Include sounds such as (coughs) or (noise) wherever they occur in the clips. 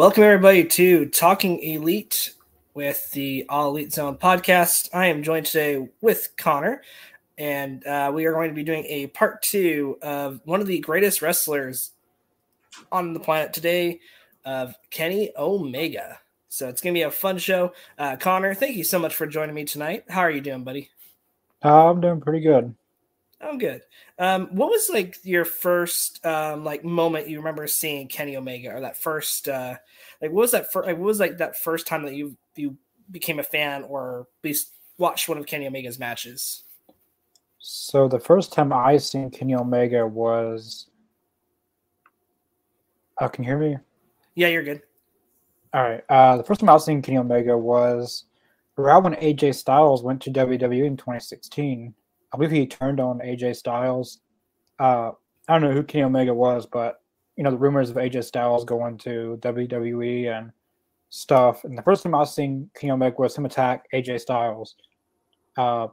Welcome, everybody, to Talking Elite with the All Elite Zone podcast. I am joined today with Connor, and uh, we are going to be doing a part two of one of the greatest wrestlers on the planet today, of Kenny Omega. So it's going to be a fun show. Uh, Connor, thank you so much for joining me tonight. How are you doing, buddy? I'm doing pretty good. I'm good. Um, what was like your first um, like moment you remember seeing Kenny Omega, or that first uh, like what was that first? Like, what was like that first time that you you became a fan, or at least watched one of Kenny Omega's matches? So the first time I seen Kenny Omega was. Oh, can you hear me? Yeah, you're good. All right. Uh, the first time I was seeing Kenny Omega was around when AJ Styles went to WWE in 2016. I believe he turned on AJ Styles. Uh, I don't know who Kenny Omega was, but you know the rumors of AJ Styles going to WWE and stuff. And the first time I seeing Kenny Omega was him attack AJ Styles. Uh,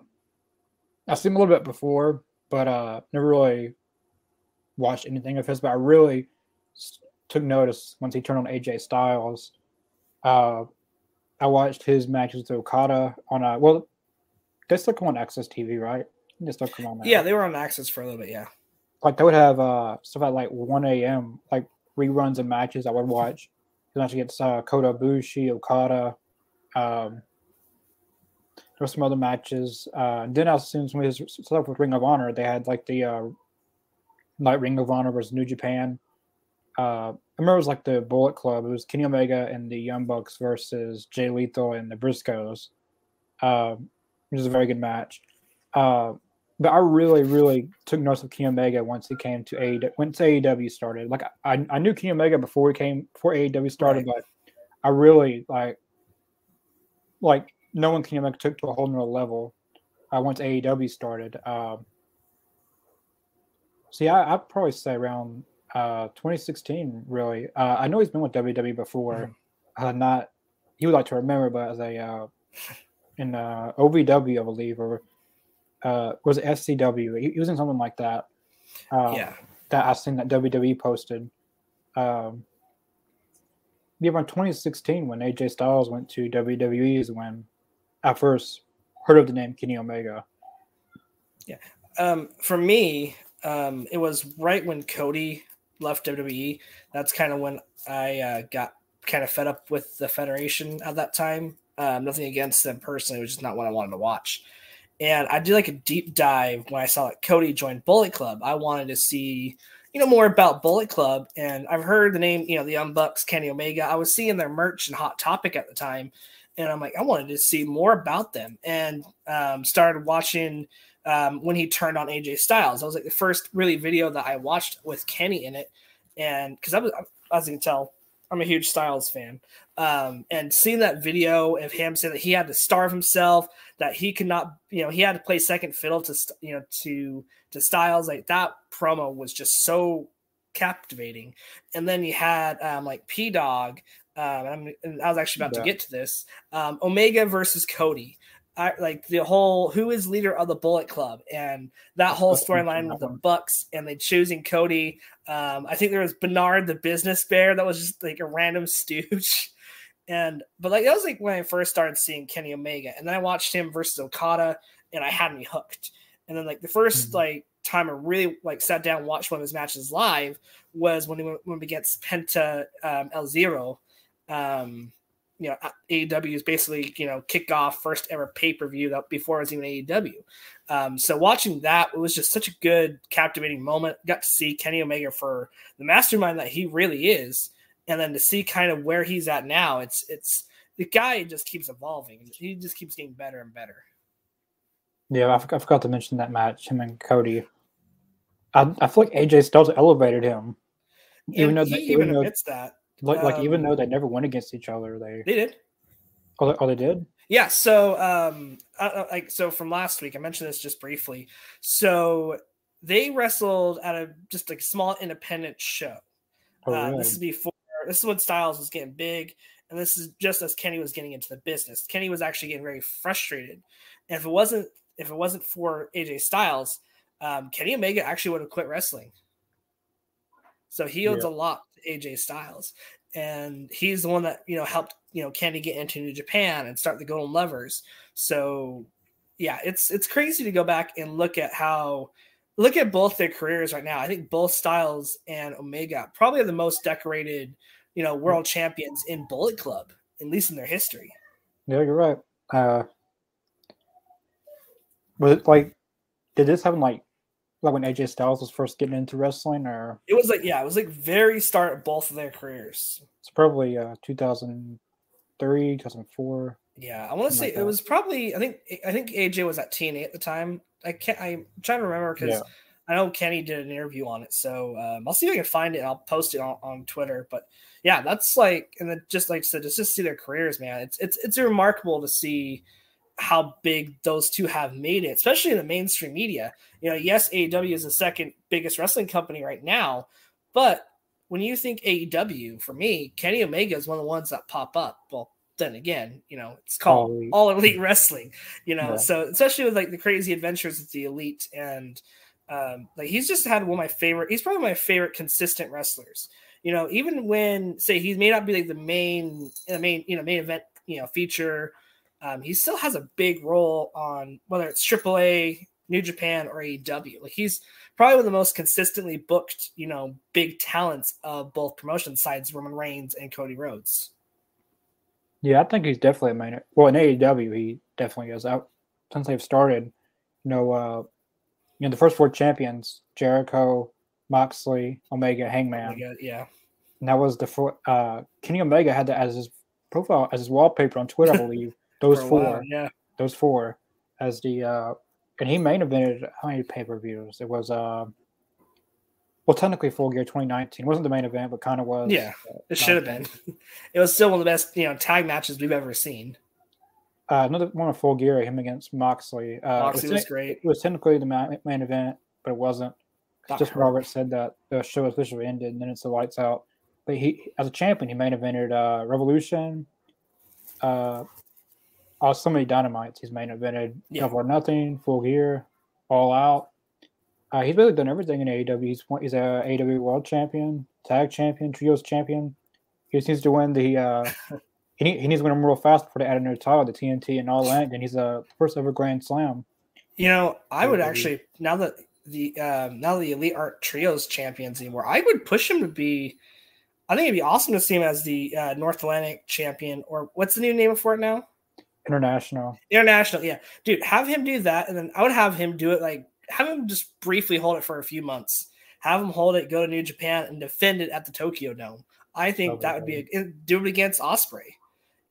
I've seen him a little bit before, but uh, never really watched anything of his. But I really took notice once he turned on AJ Styles. Uh, I watched his matches with Okada on a well, they come on AXS TV, right? Come on. Yeah, they were on AXS for a little bit. Yeah, like they would have uh, stuff at like one a.m. like reruns of matches I would watch. Then I get uh, Kota Ibushi, Okada. Um, there were some other matches. Uh, and then I seen some of his stuff with Ring of Honor. They had like the uh, Night Ring of Honor versus New Japan uh, I remember it was like the Bullet Club. It was Kenny Omega and the Young Bucks versus Jay Lethal and the Briscoes, uh, which is a very good match. Uh, but I really, really took notice of Kenny Omega once he came to AEW. Once AEW started, like I, I knew Kenny Omega before he came before AEW started, right. but I really like, like knowing Kenny Omega took to a whole new level uh, once AEW started. Um, see, I, I'd probably say around uh, 2016, really. Uh, I know he's been with WWE before. Mm-hmm. Uh, not he would like to remember, but as a uh, in uh, OVW, I believe, or uh, was it SCW? He, he, was in something like that. Uh, yeah, that I seen that WWE posted. Um, yeah, around 2016 when AJ Styles went to WWE is when I first heard of the name Kenny Omega. Yeah, um, for me, um, it was right when Cody left WWE, that's kind of when I uh, got kind of fed up with the Federation at that time. Um, nothing against them personally, it was just not what I wanted to watch. And I did like a deep dive when I saw that Cody joined Bullet Club. I wanted to see, you know, more about Bullet Club. And I've heard the name, you know, the Young Bucks, Kenny Omega. I was seeing their merch and Hot Topic at the time. And I'm like, I wanted to see more about them and um, started watching um, when he turned on AJ Styles. That was like the first really video that I watched with Kenny in it, and because I was, as you can tell, I'm a huge Styles fan. Um, and seeing that video of him saying that he had to starve himself, that he could not, you know, he had to play second fiddle to, you know, to to Styles, like that promo was just so captivating. And then you had um, like P Dog. Um, and, i was actually about yeah. to get to this. Um, Omega versus Cody. I, like the whole who is leader of the Bullet Club and that whole storyline with the Bucks and they choosing Cody. Um, I think there was Bernard the business bear that was just like a random stooge. (laughs) And but like that was like when I first started seeing Kenny Omega, and then I watched him versus Okada, and I had me hooked. And then like the 1st mm-hmm. like time I really like sat down and watched one of his matches live was when he went, went against Penta um, El Zero. Um, you know AEW is basically you know kick off first ever pay per view that before it was even AEW. Um, so watching that it was just such a good captivating moment. Got to see Kenny Omega for the mastermind that he really is, and then to see kind of where he's at now. It's it's the guy just keeps evolving. He just keeps getting better and better. Yeah, I, forgot, I forgot to mention that match him and Cody. I, I feel like AJ Styles elevated him, even and though he even, even admits that like, um, like even though um, they never went against each other, they they did. Oh, they, oh, they did. Yeah. So, um, like, so from last week, I mentioned this just briefly. So they wrestled at a just like small independent show. Oh, uh, really? This is before. This is when Styles was getting big, and this is just as Kenny was getting into the business. Kenny was actually getting very frustrated, and if it wasn't if it wasn't for AJ Styles, um, Kenny Omega actually would have quit wrestling. So he owes yeah. a lot AJ Styles. and he's the one that you know helped you know Kenny get into New Japan and start the Golden Lovers. So yeah, it's it's crazy to go back and look at how look at both their careers right now. I think both Styles and Omega probably are the most decorated, you know, world champions in Bullet Club, at least in their history. Yeah, you're right. Uh, but like, did this happen like like when AJ Styles was first getting into wrestling, or it was like yeah, it was like very start of both of their careers. It's probably uh 2003, 2004. Yeah, I want to say like it was probably I think I think AJ was at TNA at the time. I can't. I'm trying to remember because yeah. I know Kenny did an interview on it. So um, I'll see if I can find it. I'll post it on, on Twitter. But yeah, that's like and then just like I said, just, just see their careers, man. It's it's it's remarkable to see how big those two have made it, especially in the mainstream media. You know, yes, AEW is the second biggest wrestling company right now, but when you think AEW, for me, Kenny Omega is one of the ones that pop up. Well, then again, you know, it's called All Elite, All elite Wrestling, you know, yeah. so especially with like the crazy adventures of the Elite and um, like he's just had one of my favorite, he's probably my favorite consistent wrestlers. You know, even when say he may not be like the main, the main, you know, main event, you know, feature um, he still has a big role on whether it's AAA, New Japan, or AEW. Like he's probably one of the most consistently booked, you know, big talents of both promotion sides, Roman Reigns and Cody Rhodes. Yeah, I think he's definitely a main. Well, in AEW, he definitely is. Out since they've started, you know, uh, you know, the first four champions: Jericho, Moxley, Omega, Hangman. Omega, yeah. And that was the four. Uh, Kenny Omega had that as his profile, as his wallpaper on Twitter, I (laughs) believe. Those four, while, yeah, those four as the uh, and he main evented how many pay per views? It was uh, well, technically Full Gear 2019 it wasn't the main event, but kind of was. Yeah, uh, it should have been. (laughs) it was still one of the best you know tag matches we've ever seen. Uh, another one of Full Gear, him against Moxley. Uh, Moxley was, was great. It was technically the main event, but it wasn't. Just Robert said that the show was officially ended, and then it's the lights out. But he, as a champion, he main evented uh, Revolution, uh, oh, so many dynamites he's main evented. Yeah. Double or nothing, full gear, all out. Uh, he's really done everything in AEW. He's he's a AEW World Champion, Tag Champion, Trios Champion. He just needs to win the. Uh, (laughs) he, need, he needs to win them real fast before they add a new title, the TNT and all that. And he's a first ever Grand Slam. You know, I would actually now that the um, now the Elite Art Trios champions anymore, I would push him to be. I think it'd be awesome to see him as the uh, North Atlantic champion, or what's the new name for it now? International. International, yeah. Dude, have him do that. And then I would have him do it like, have him just briefly hold it for a few months. Have him hold it, go to New Japan, and defend it at the Tokyo Dome. I think that would be a, do it against Ospreay.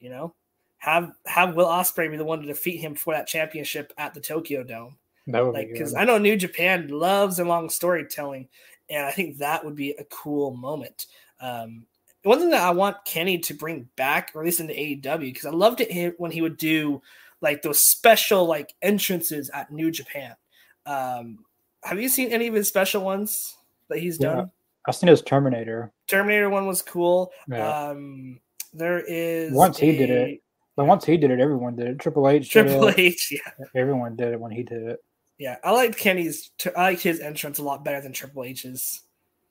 You know, have have Will Ospreay be the one to defeat him for that championship at the Tokyo Dome. That would like because I know New Japan loves a long storytelling, and I think that would be a cool moment. Um, one thing that I want Kenny to bring back, or at least in the AEW, because I loved it when he would do like those special like entrances at New Japan. Um, have you seen any of his special ones that he's yeah, done? I've seen his Terminator. Terminator one was cool. Yeah. Um, there is once he did it. But once he did it, everyone did it. Triple H. Triple H, (laughs) yeah. Everyone did it when he did it. Yeah, I liked Kenny's. I liked his entrance a lot better than Triple H's.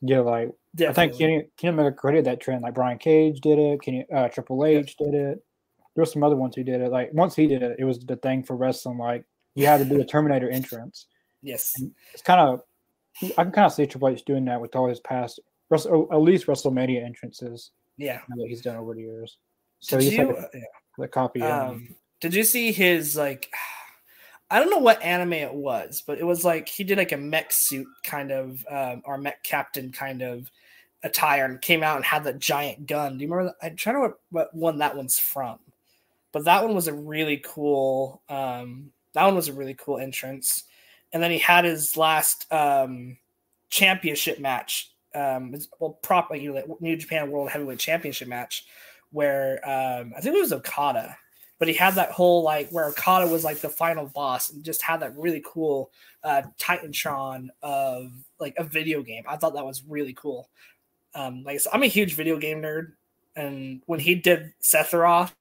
Yeah, like Definitely. I think Kenny Kenny Omega created that trend. Like Brian Cage did it. Kenny uh, Triple H did it. There were some other ones who did it. Like once he did it, it was the thing for wrestling. Like you had to do a Terminator entrance. Yes, and it's kind of I can kind of see Triple H doing that with all his past, at least WrestleMania entrances. Yeah, that he's done over the years. So did he's you, like a, yeah. the copy. Um, did you see his like? I don't know what anime it was, but it was like he did like a mech suit kind of, um, or mech captain kind of attire, and came out and had that giant gun. Do you remember? That? I'm trying to what, what one that one's from, but that one was a really cool. Um, that one was a really cool entrance, and then he had his last um, championship match. Um, well, prop like you know, New Japan World Heavyweight Championship match, where um, I think it was Okada but he had that whole like where Okada was like the final boss and just had that really cool uh Titantron of like a video game. I thought that was really cool. Um like I'm a huge video game nerd and when he did Sephiroth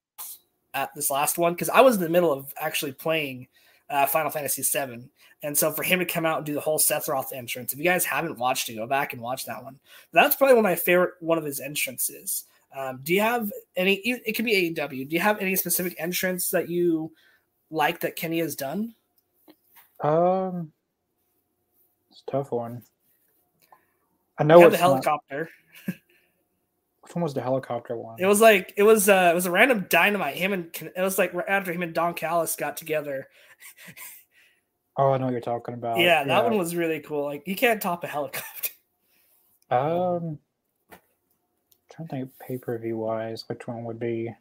at this last one cuz I was in the middle of actually playing uh, Final Fantasy VII. And so for him to come out and do the whole Sephiroth entrance, if you guys haven't watched it, go back and watch that one. That's probably one of my favorite one of his entrances Um, do you have any? It could be AEW. Do you have any specific entrance that you like that Kenny has done? Um, it's a tough one. I know it's the helicopter. Not... Which one was the helicopter one? It was like it was uh it was a random dynamite. Him and it was like after him and Don Callis got together. (laughs) oh, I know what you're talking about. Yeah, that yeah. one was really cool. Like you can't top a helicopter. Um, trying to think pay per view wise, which one would be?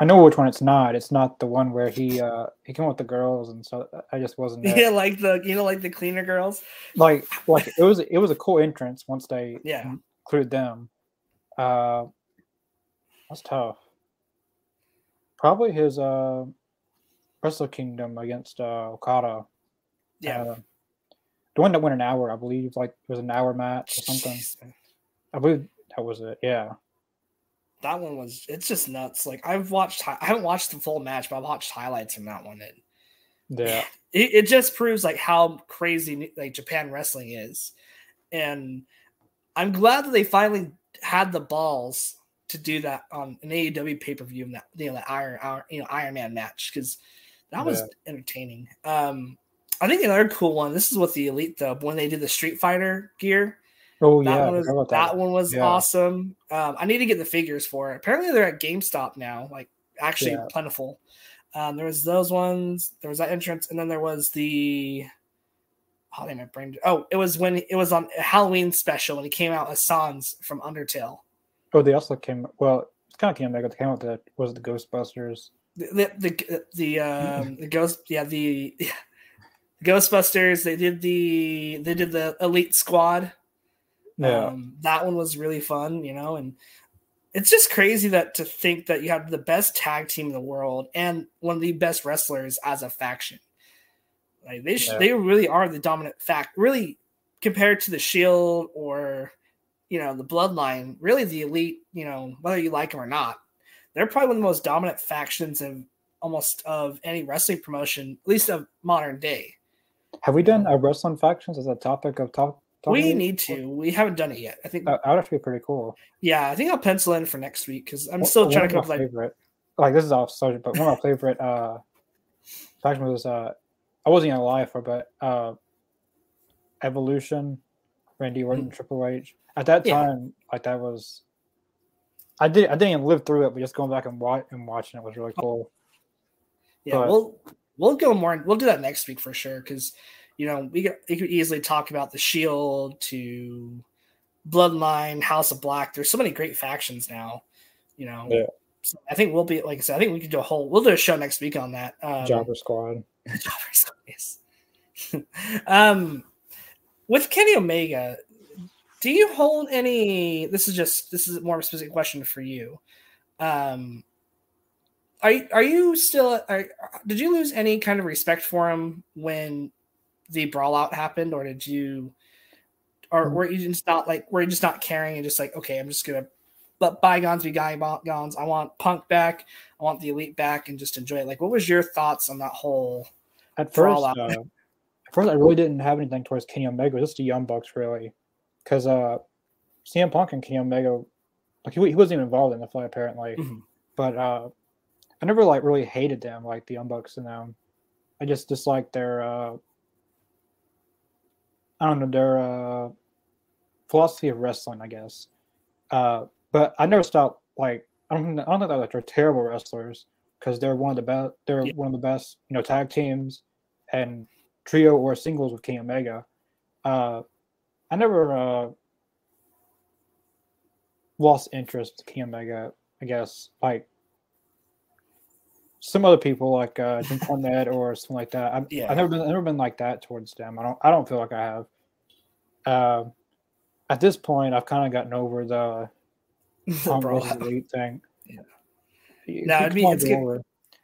I know which one it's not. It's not the one where he uh he came with the girls and so I just wasn't (laughs) there. Yeah, like the you know like the cleaner girls. Like like it was it was a cool entrance once they (laughs) yeah included them. Uh that's tough. Probably his uh Wrestle Kingdom against uh Okada. Yeah. Uh, the one that went an hour, I believe, like it was an hour match or something. I believe that was it. Yeah that one was it's just nuts. Like I've watched, I haven't watched the full match, but I've watched highlights from that one. And yeah, (laughs) it, it just proves like how crazy like Japan wrestling is, and I'm glad that they finally had the balls to do that on an AEW pay per view and that you know that Iron, Iron you know Iron Man match because that was yeah. entertaining. Um, I think another cool one. This is with the Elite though when they did the Street Fighter gear Oh that yeah, one was, that. that. one was yeah. awesome. Um, I need to get the figures for it. Apparently, they're at GameStop now, like actually yeah. plentiful. Um, there was those ones. There was that entrance, and then there was the. Oh, my brain. Oh, it was when it was on Halloween special when he came out as Sans from Undertale. Oh, they also came. Well, it's kind of came back. They came out that was the Ghostbusters. The the the, the um the ghost yeah the (laughs) Ghostbusters. They did the they did the Elite Squad yeah. Um, that one was really fun, you know, and it's just crazy that to think that you have the best tag team in the world and one of the best wrestlers as a faction. Like they yeah. they really are the dominant fact. Really, compared to the Shield or you know the Bloodline, really the elite. You know whether you like them or not, they're probably one of the most dominant factions of almost of any wrestling promotion, at least of modern day. Have we done a wrestling factions as a topic of we need to. We haven't done it yet. I think that would have to be pretty cool. Yeah, I think I'll pencil in for next week because I'm still one trying to come up with like favorite. Like this is off subject, but one of my favorite uh faction was uh I wasn't gonna lie for, but uh Evolution, Randy Orton, mm. Triple H. At that time, yeah. like that was I did I didn't even live through it, but just going back and watch and watching it was really cool. Yeah, but, we'll we'll go more. We'll do that next week for sure because you know, we could, we could easily talk about the Shield to Bloodline, House of Black. There's so many great factions now. You know, yeah. So I think we'll be like I said. I think we could do a whole. We'll do a show next week on that. Um, Jobber Squad. (laughs) Jobber Squad. Yes. (laughs) um, with Kenny Omega, do you hold any? This is just this is more of a specific question for you. Um, are are you still? Are, did you lose any kind of respect for him when the brawl out happened, or did you, or hmm. were you just not like, were you just not caring and just like, okay, I'm just gonna let bygones be bygones. I want Punk back. I want the Elite back, and just enjoy it. Like, what was your thoughts on that whole? At first, uh, at first, I really didn't have anything towards Kenny Omega. Just the Young Bucks, really, because uh, CM Punk and Kenny Omega, like he, he wasn't even involved in the fight apparently, mm-hmm. but uh, I never like really hated them like the Young Bucks and them. I just disliked their uh, I don't know their uh, philosophy of wrestling, I guess. Uh, but I never stopped like I don't I don't think that they're terrible wrestlers because they're one of the best. They're yeah. one of the best, you know, tag teams and trio or singles with Kenny Omega. Uh, I never uh, lost interest in Kenny Omega. I guess like some other people like uh, Jim Cornette or something like that. I've, yeah. I've never been I've never been like that towards them. I don't I don't feel like I have. Uh, at this point, I've kind of gotten over the (laughs) the elite thing. Yeah. No, it'd be it's gonna,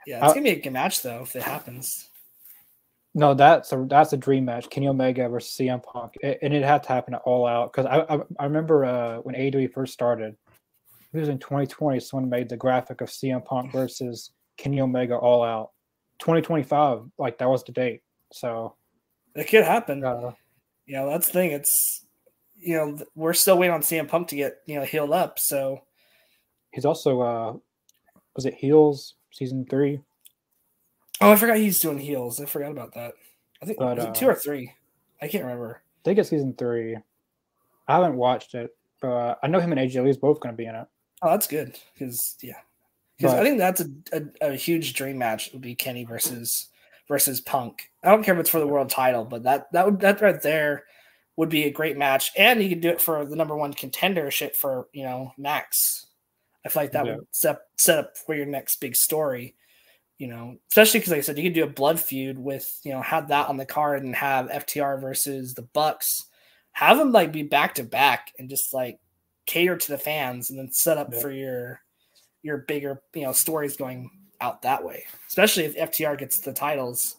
yeah, it's uh, gonna be a good match though if it happens. No, that's a that's a dream match. Kenny Omega versus CM Punk, it, and it had to happen at all out because I, I, I remember uh, when AEW first started, it was in 2020. Someone made the graphic of CM Punk versus Kenny Omega all out. 2025, like that was the date. So it could happen. Uh, you know, that's the thing. It's you know we're still waiting on CM Punk to get you know healed up. So he's also uh was it Heels season three? Oh, I forgot he's doing heels. I forgot about that. I think But, was uh, it two or three. I can't remember. I think it's season three. I haven't watched it, but I know him and AJ Lee's both going to be in it. Oh, that's good because yeah, because I think that's a, a, a huge dream match would be Kenny versus versus Punk. I don't care if it's for the world title, but that that would that right there would be a great match, and you could do it for the number one contendership for you know Max. I feel like that Yeah. would set set up for your next big story. You know, especially because like I said, you could do a blood feud with you know have that on the card and have FTR versus the Bucks, have them like be back to back and just like cater to the fans and then set up Yeah. for your your bigger you know stories going out that way. Especially if FTR gets the titles,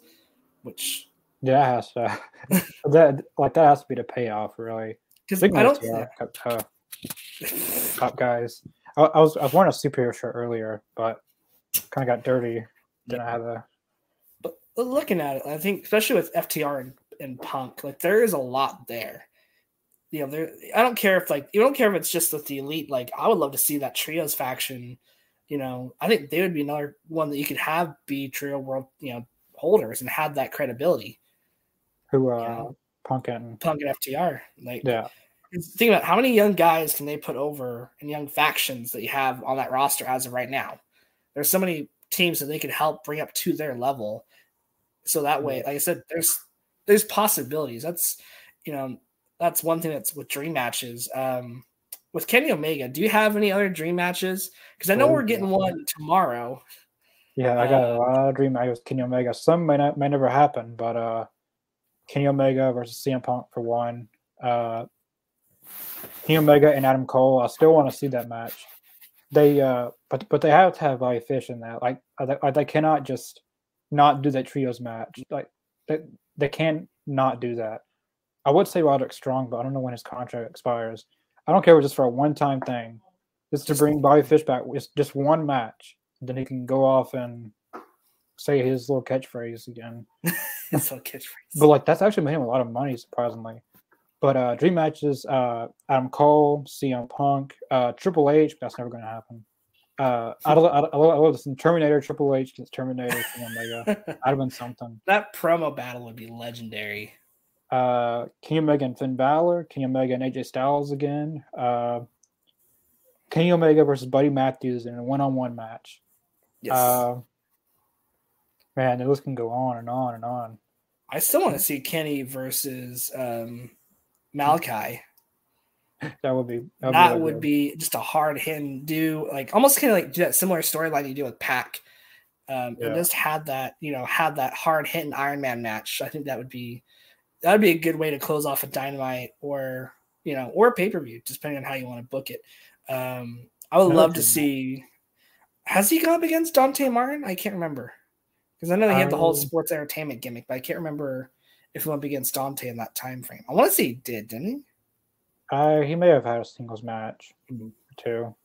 which Yeah, has to. (laughs) that like that has to be the payoff, really. because I don't. FTR, top guys. I, I was I was wearing a superhero shirt earlier, but kind of got dirty. Didn't have a but looking at it, I think especially with FTR and, and Punk, like there is a lot there. You know, there. I don't care if like you don't care if it's just with the elite. Like I would love to see that trios faction. You know, I think they would be another one that you could have be trio world you know holders and have that credibility. who uh Yeah. Punk and Punk and FTR, like yeah. think about how many young guys can they put over and young factions that you have on that roster as of right now. There's so many teams that they could help bring up to their level. So that way, like I said, there's there's possibilities. That's you know, that's one thing that's with dream matches. Um with Kenny Omega, do you have any other dream matches? Because I know Oh, we're getting one tomorrow. Yeah, I got a Uh, lot of dream matches with Kenny Omega. Some may not may never happen, but uh Kenny Omega versus CM Punk for one. Uh Kenny Omega and Adam Cole. I still want to see that match. They uh but but they have to have Bobby Fish in that. Like they, they cannot just not do that trios match. Like they, they can not do that. I would say Roderick Strong, but I don't know when his contract expires. I don't care if it's just for a one time thing. Just to bring Bobby Fish back. It's just one match. Then he can go off and say his little catchphrase again. (laughs) That's a catchphrase. But like that's actually made him a lot of money, surprisingly. But uh dream matches, uh Adam Cole, CM Punk, uh Triple H, But that's never gonna happen. Uh I love, I love, I love this Terminator, Triple H against Terminator, Omega. (laughs) That'd have been something. that promo battle would be legendary. Uh Kenny Omega and Finn Balor, Kenny Omega and AJ Styles again. Uh Kenny Omega versus Buddy Matthews in a one-on-one match. Yes. Uh, man, the list can go on and on and on. I still want to see Kenny versus um, Malachi. (laughs) That would be That, that would, be would be just a hard hitting do like almost kind of like do that similar storyline you do with Pac. Um, Yeah. and just had that, you know, had that hard hitting Iron Man match. I think that would be that would be a good way to close off a dynamite or you know, or a pay per view, depending on how you want to book it. Um, I would Another love to see. Has he gone up against Dante Martin? I can't remember because I know he had the whole Um, sports entertainment gimmick, but I can't remember if he went up against Dante in that time frame. I want to say he did, didn't he? Uh, he may have had a singles match Mhm. too.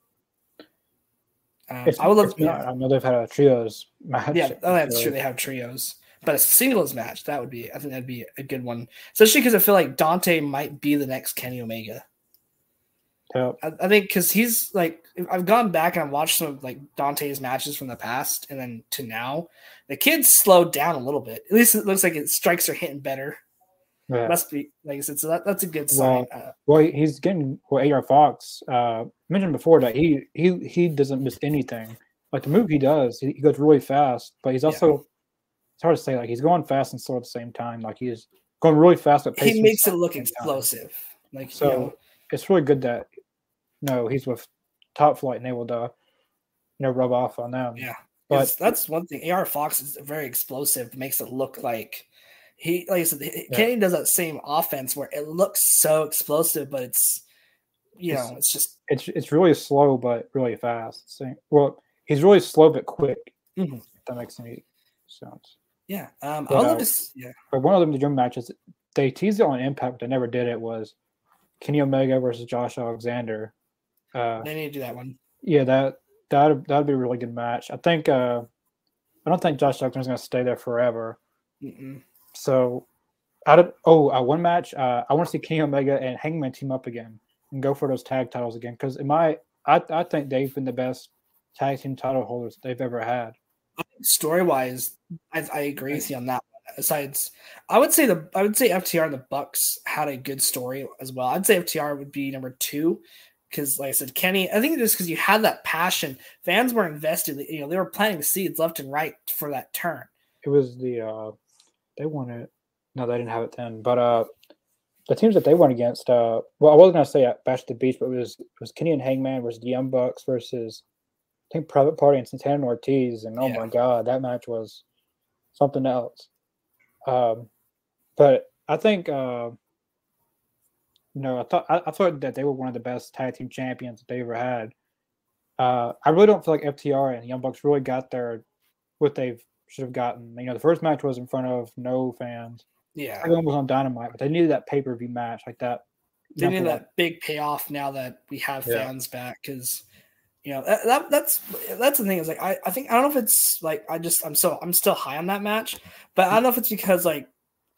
Um, I would love. not- I know they've had a trios match. Yeah, oh, that's true. They have trios, but a singles match that would be. I think that'd be a good one, especially because I feel like Dante might be the next Kenny Omega. Yep. I, I think because he's like I've gone back and I've watched some of like Dante's matches from the past and then to now. The kid's slowed down a little bit. At least it looks like his strikes are hitting better. Yeah. Must be like I said. So that, that's a good sign. uh, Well, he's getting well. AR Fox uh, mentioned before that he he he doesn't miss anything. Like the move he does, he, he goes really fast, but he's Yeah. also it's hard to say. Like he's going fast and slow at the same time. Like he's going really fast, but he makes it look at same time. explosive. Like So you know, it's really good that no, he's with Top Flight and able to you know rub off on them. Yeah. but that's one thing. AR Fox is very explosive. Makes it look like he, like I said, Yeah. Kenny does that same offense where it looks so explosive, but it's, you It's- know, it's just it's it's really slow but really fast. So, well, he's really slow but quick. Mhm. If that makes any sense. Yeah. Um, I love uh, to, s- yeah, But one of them, the dream matches, they teased it on Impact, but they never did it. Was Kenny Omega versus Josh Alexander? Uh, they need to do that one. yeah, that that that'd be a really good match. I think. Uh, I don't think Josh Alexander's going to stay there forever. Mm-mm. So out of oh uh, one match, uh, I want to see Kenny Omega and Hangman team up again and go for those tag titles again. Because in my, I, I think they've been the best tag team title holders they've ever had. Story wise, I, I agree with you on that. Besides, I would say the I would say FTR and the Bucks had a good story as well. I'd say FTR would be number two because, like I said, Kenny. I think just because you had that passion, fans were invested. You know, they were planting seeds left and right for that turn. It was the uh they won it. No, they didn't have it then. But uh the teams that they went against, uh well, I wasn't gonna say at Bash the Beach, but it was it was Kenny and Hangman versus the Young Bucks versus think Private Party and Santana Ortiz, and oh yeah. my god, that match was something else. Um, but I think uh, you know, I thought I, I, thought that they were one of the best tag team champions that they ever had. Uh, I really don't feel like FTR and Young Bucks really got their what they should have gotten. You know, the first match was in front of no fans. Yeah, everyone was on Dynamite, but they needed that pay per view match like that. They need that big payoff now that we have yeah. fans back because you know that, that, that's that's the thing is like I, I think I don't know if it's like I just I'm so I'm still high on that match, but I don't know if it's because like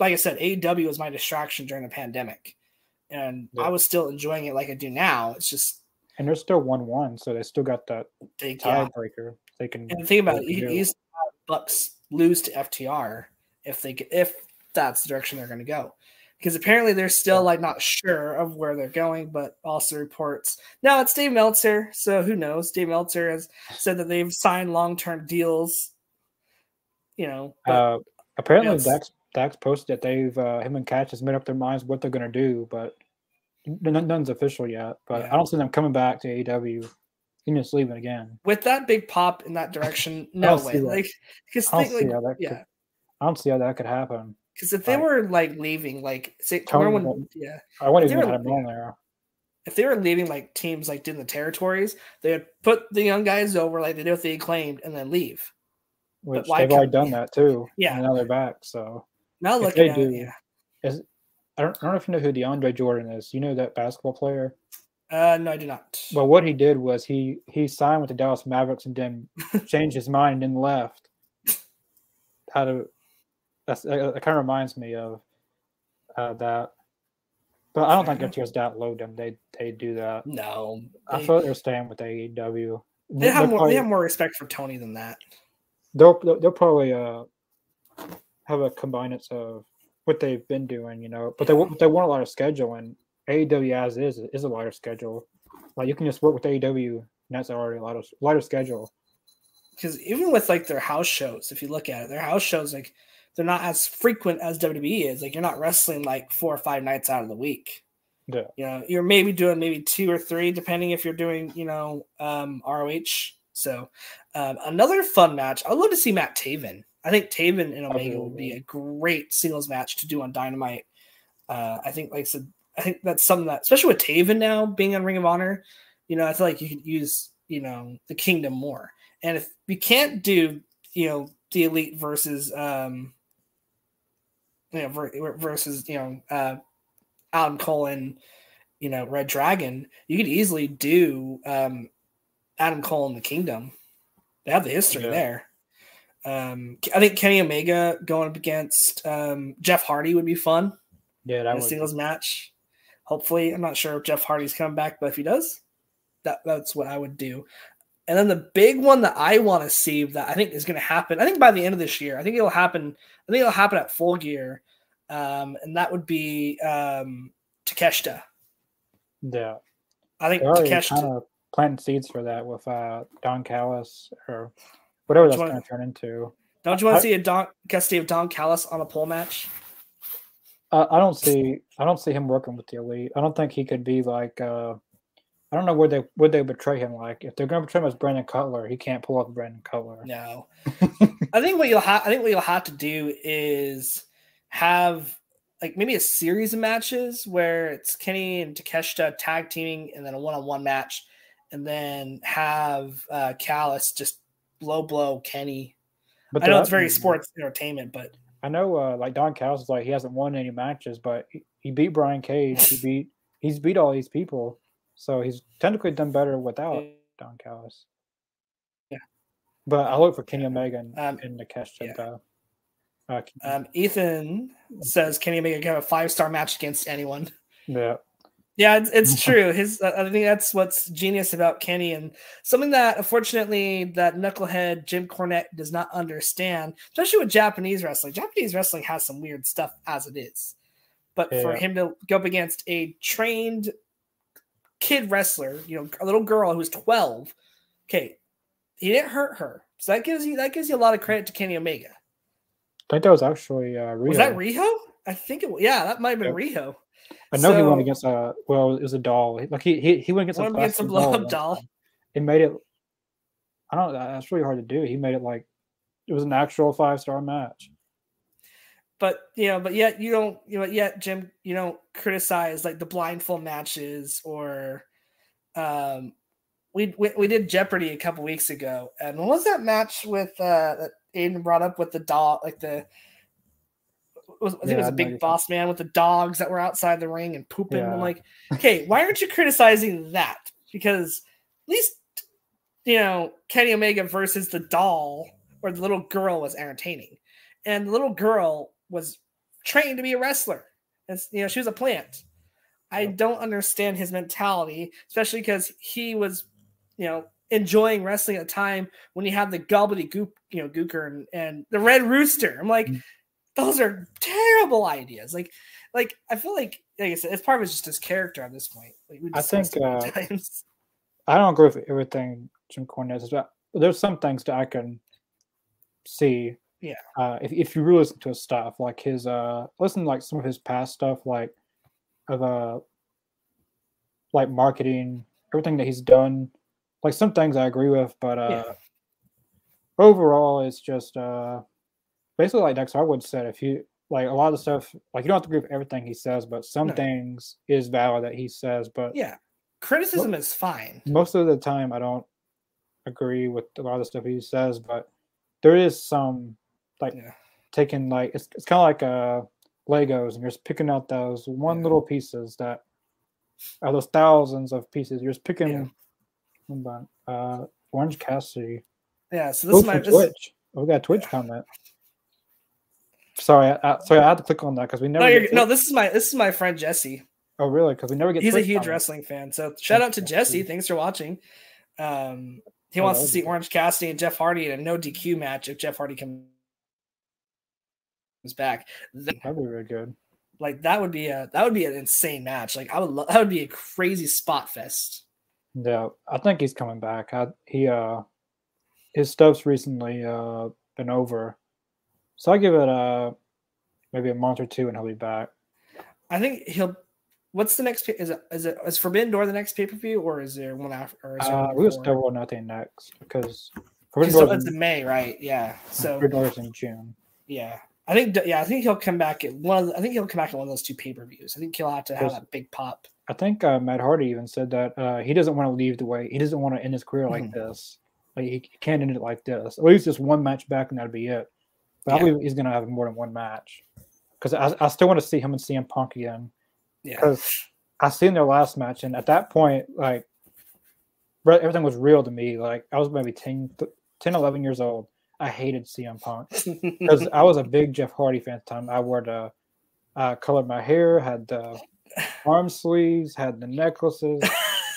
like I said AEW was my distraction during the pandemic, and yeah. I was still enjoying it like I do now. It's just and they're still one one, so they still got that they, tiebreaker. Yeah. They can and think about it. These Bucks lose to FTR if they if that's the direction they're going to go because apparently they're still like not sure of where they're going, but also reports now it's Dave Meltzer, so who knows? Dave Meltzer has said that they've signed long term deals. You know, but, uh, apparently Dax Dax posted that they've uh, him and Cash has made up their minds what they're going to do, but none's official yet. But yeah. I don't see them coming back to AEW. Even just leaving again with that big pop in that direction. (laughs) No way, like because like, yeah, I don't see how that could happen. Because if they were like leaving, like say, when, yeah, I wouldn't even have him there. If they were leaving like teams like in the territories, they would put the young guys over like they did with the acclaimed and then leave. Which they've already done that too. Yeah, now they're back. So now look they do. It, yeah. Is I don't, I don't know if you know who DeAndre Jordan is. You know that basketball player? Uh, no, I do not. Well, what he did was he he signed with the Dallas Mavericks and then (laughs) changed his mind and left. How to that's it, it kind of reminds me of uh, that. But I don't think FTR's that low them. They they do that. No, they, I thought they're staying with AEW. They have more. Probably, they have more respect for Tony than that. They'll they'll probably uh have a combinance of what they've been doing, you know. But they they want a lot of schedule, and AEW as is is a lighter schedule. Like you can just work with AEW, and that's already a lot of lighter schedule. Because even with like their house shows, if you look at it, their house shows like they're not as frequent as WWE is. Like you're not wrestling like four or five nights out of the week. Yeah. You know, you're maybe doing maybe two or three, depending if you're doing, you know, um, ROH. So um, another fun match. I'd love to see Matt Taven. I think Taven and Omega would be a great singles match to do on Dynamite. Uh, I think, like I said, I think that's something that, especially with Taven now being on Ring of Honor, you know, I feel like you could use, you know, the Kingdom more. And if we can't do, you know, the Elite versus um, you know, versus you know, uh, Adam Cole and you know Red Dragon, you could easily do um, Adam Cole and the Kingdom. They have the history yeah. there. Um, I think Kenny Omega going up against um, Jeff Hardy would be fun. Yeah, that a singles match. Hopefully, I'm not sure if Jeff Hardy's coming back, but if he does, that that's what I would do. And then the big one that I want to see that I think is going to happen, I think by the end of this year, I think it'll happen. I think it'll happen at Full Gear, um, and that would be um, Takeshita. Yeah, I think Takeshita. Kind of planting seeds for that with uh, Don Callis or whatever that's going to turn into. Don't you want to see a Don custody of Don Callis on a pole match? I, I don't see. I don't see him working with the elite. I don't think he could be like. Uh, I don't know where they would they betray him. Like if they're going to betray him as Brandon Cutler, he can't pull off Brandon Cutler. No, (laughs) I think what you'll have. I think what you'll have to do is have like maybe a series of matches where it's Kenny and Takeshita tag teaming, and then a one-on-one match, and then have uh, Callis just blow blow Kenny. But I know it's very sports entertainment, but I know uh, like Don Callis is like he hasn't won any matches, but he, he beat Brian Cage. He (laughs) beat he's beat all these people. So he's technically done better without Don Callis. Yeah. But I look for Kenny Omega in, um, and Nakesh yeah. Uh, Um, Ethan says Kenny Omega can have a five star match against anyone. yeah. Yeah, it's, it's (laughs) true. His I think that's what's genius about Kenny, and something that unfortunately that knucklehead Jim Cornette does not understand, especially with Japanese wrestling. Japanese wrestling has some weird stuff as it is, but for him to go up against a trained kid wrestler, you know, a little girl who's twelve, okay, he didn't hurt her, so that gives you that gives you a lot of credit to Kenny Omega. I think that was actually uh, Rio. Was that Riho? I think it. Yeah, that might have been Yep. Riho. I know he So- went against a well, it was a doll. Like he he, he went against a, against a blow-up doll. time. It made it. I don't. That's really hard to do. He made it like it was an actual five star match. But you know, but yet you don't, you know, yet Jim, you don't criticize like the blindfold matches or, um, we we, we did Jeopardy a couple weeks ago, and what was that match with uh that Aiden brought up with the dog, like the. Was, I think it was a big boss man with the dogs that were outside the ring and pooping. I'm like, okay, why aren't you criticizing that? Because at least you know Kenny Omega versus the doll or the little girl was entertaining, and the little girl was trained to be a wrestler. And you know she was a plant. I don't understand his mentality, especially because he was, you know, enjoying wrestling at a time when you have the gobbledygook, you know, gooker and, and the red rooster. I'm like, Mm. those are terrible ideas. Like, like I feel like, like I said, it's part of it's just his character at this point. Like I think, discussed it many uh. (laughs) I don't agree with everything Jim Cornette says, but there's some things that I can see. Yeah. Uh, if if you really listen to his stuff, like his uh, listen to, like some of his past stuff, like of uh, like marketing, everything that he's done. Like some things I agree with, but uh, Yeah. overall, it's just uh, basically like Dax Harwood said. If you like a lot of the stuff, like you don't have to agree with everything he says, but some No. things is valid that he says. But Yeah, criticism is fine. most of the time I don't agree with a lot of the stuff he says, but there is some like Yeah. taking like it's it's kind of like uh Legos and you're just picking out those one Yeah. little pieces that are those thousands of pieces. You're just picking Yeah. Uh Orange Cassidy. Yeah, so this Oh, is my this, Twitch. Oh, we got a Twitch comment. Sorry, I, I, sorry, I had to click on that because we never. no, no, this is my this is my friend Jesse. oh, really? Because we never get. He's a huge comments. wrestling fan. So shout out to Jesse. Jesse. Thanks for watching. Um, he Oh, wants to see Orange Cassidy and Jeff Hardy in a no DQ match if Jeff Hardy comes back. Th- That'd be really good. Like that would be a that would be an insane match. Like I would lo- that would be a crazy spot fest. Yeah, I think he's coming back. I, he uh, his stuff's recently uh been over, so I give it uh maybe a month or two and he'll be back. I think he'll. What's the next? Is it is it is Forbidden Door the next pay per view or is there one after? Or is there Uh, we was double nothing next because Forbidden So Door's it's in, May, right? Yeah. So Forbidden Door's in June. yeah, I think yeah, I think he'll come back at one. Of the, I think he'll come back at one of those two pay per views. I think he'll have to have that big pop. I think uh, Matt Hardy even said that uh, he doesn't want to leave the way he doesn't want to end his career like Mhm. this. Like he can't end it like this. At least just one match back and that'd be it. But I believe he's gonna have more than one match because I, I still want to see him and CM Punk again. Yeah. because I seen their last match, and at that point, like everything was real to me. Like I was maybe 10, th- 10 11 years old. I hated CM Punk (laughs) because I was a big Jeff Hardy fan at the time. I wore the uh, colored my hair, had the arm sleeves, had the necklaces,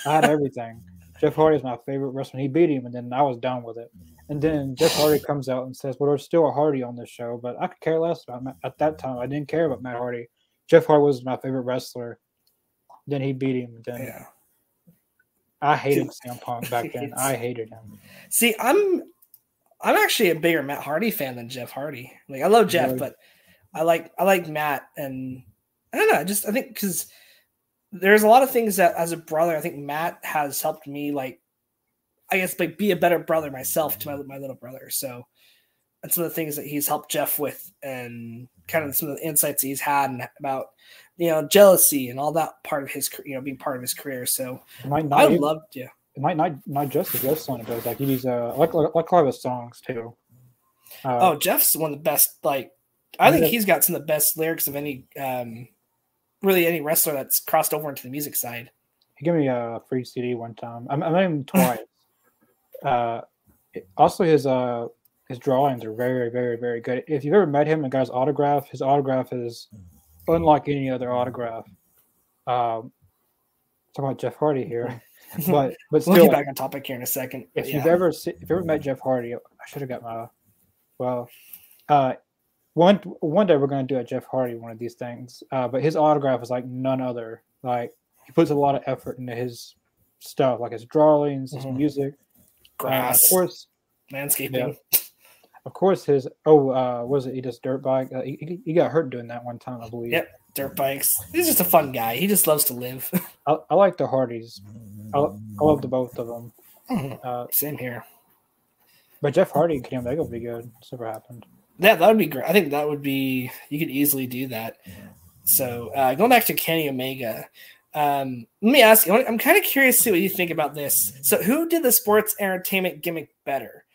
I had everything. (laughs) Jeff Hardy is my favorite wrestler. He beat him, and then I was done with it. And then Jeff Hardy comes out and says, "Well, there's still a Hardy on this show, but I could care less about Matt. at that time. I didn't care about Matt Hardy. Jeff Hardy was my favorite wrestler. Then he beat him. Then yeah. I hated CM Punk back then. (laughs) I hated him. See, I'm I'm actually a bigger Matt Hardy fan than Jeff Hardy. Like I love Jeff, Really? but I like I like Matt, and I don't know. Just I think because there's a lot of things that as a brother, I think Matt has helped me like I guess like be a better brother myself to my my little brother. So that's some of the things that he's helped Jeff with, and kind of some of the insights he's had and about you know jealousy and all that part of his you know being part of his career. So I even- loved yeah. Might not not just the wrestling, but like he's uh like like, like a lot of his songs too. Uh, Oh, Jeff's one of the best. Like, I think he's got some of the best lyrics of any, um, really any wrestler that's crossed over into the music side. he gave me a free CD one time. I, I met him (laughs) twice. uh, also his uh his drawings are very, very, very good. If you've ever met him and got his autograph, his autograph is unlike any other autograph. Um, talk about Jeff Hardy here, (laughs) but but still, we'll get back on topic here in a second. If yeah. you've ever if you've ever met Jeff Hardy, I should have got my well. Uh, one one day we're going to do a Jeff Hardy one of these things, uh, but his autograph is like none other. Like he puts a lot of effort into his stuff, like his drawings, his mm-hmm. music, grass, uh, of course, landscaping. Yeah. Of course, his oh, uh, was it he just dirt bike? Uh, he, he got hurt doing that one time, I believe. Yep, dirt bikes. He's just a fun guy. He just loves to live. (laughs) I, I like the Hardys. I, I love the both of them. Mm-hmm. Uh, Same here. But Jeff Hardy and Kenny Omega would be good. It's never happened. Yeah, that would be great. I think that would be. You could easily do that. So uh, going back to Kenny Omega, um, let me ask you. I'm kind of curious to see what you think about this. So, who did the sports entertainment gimmick better,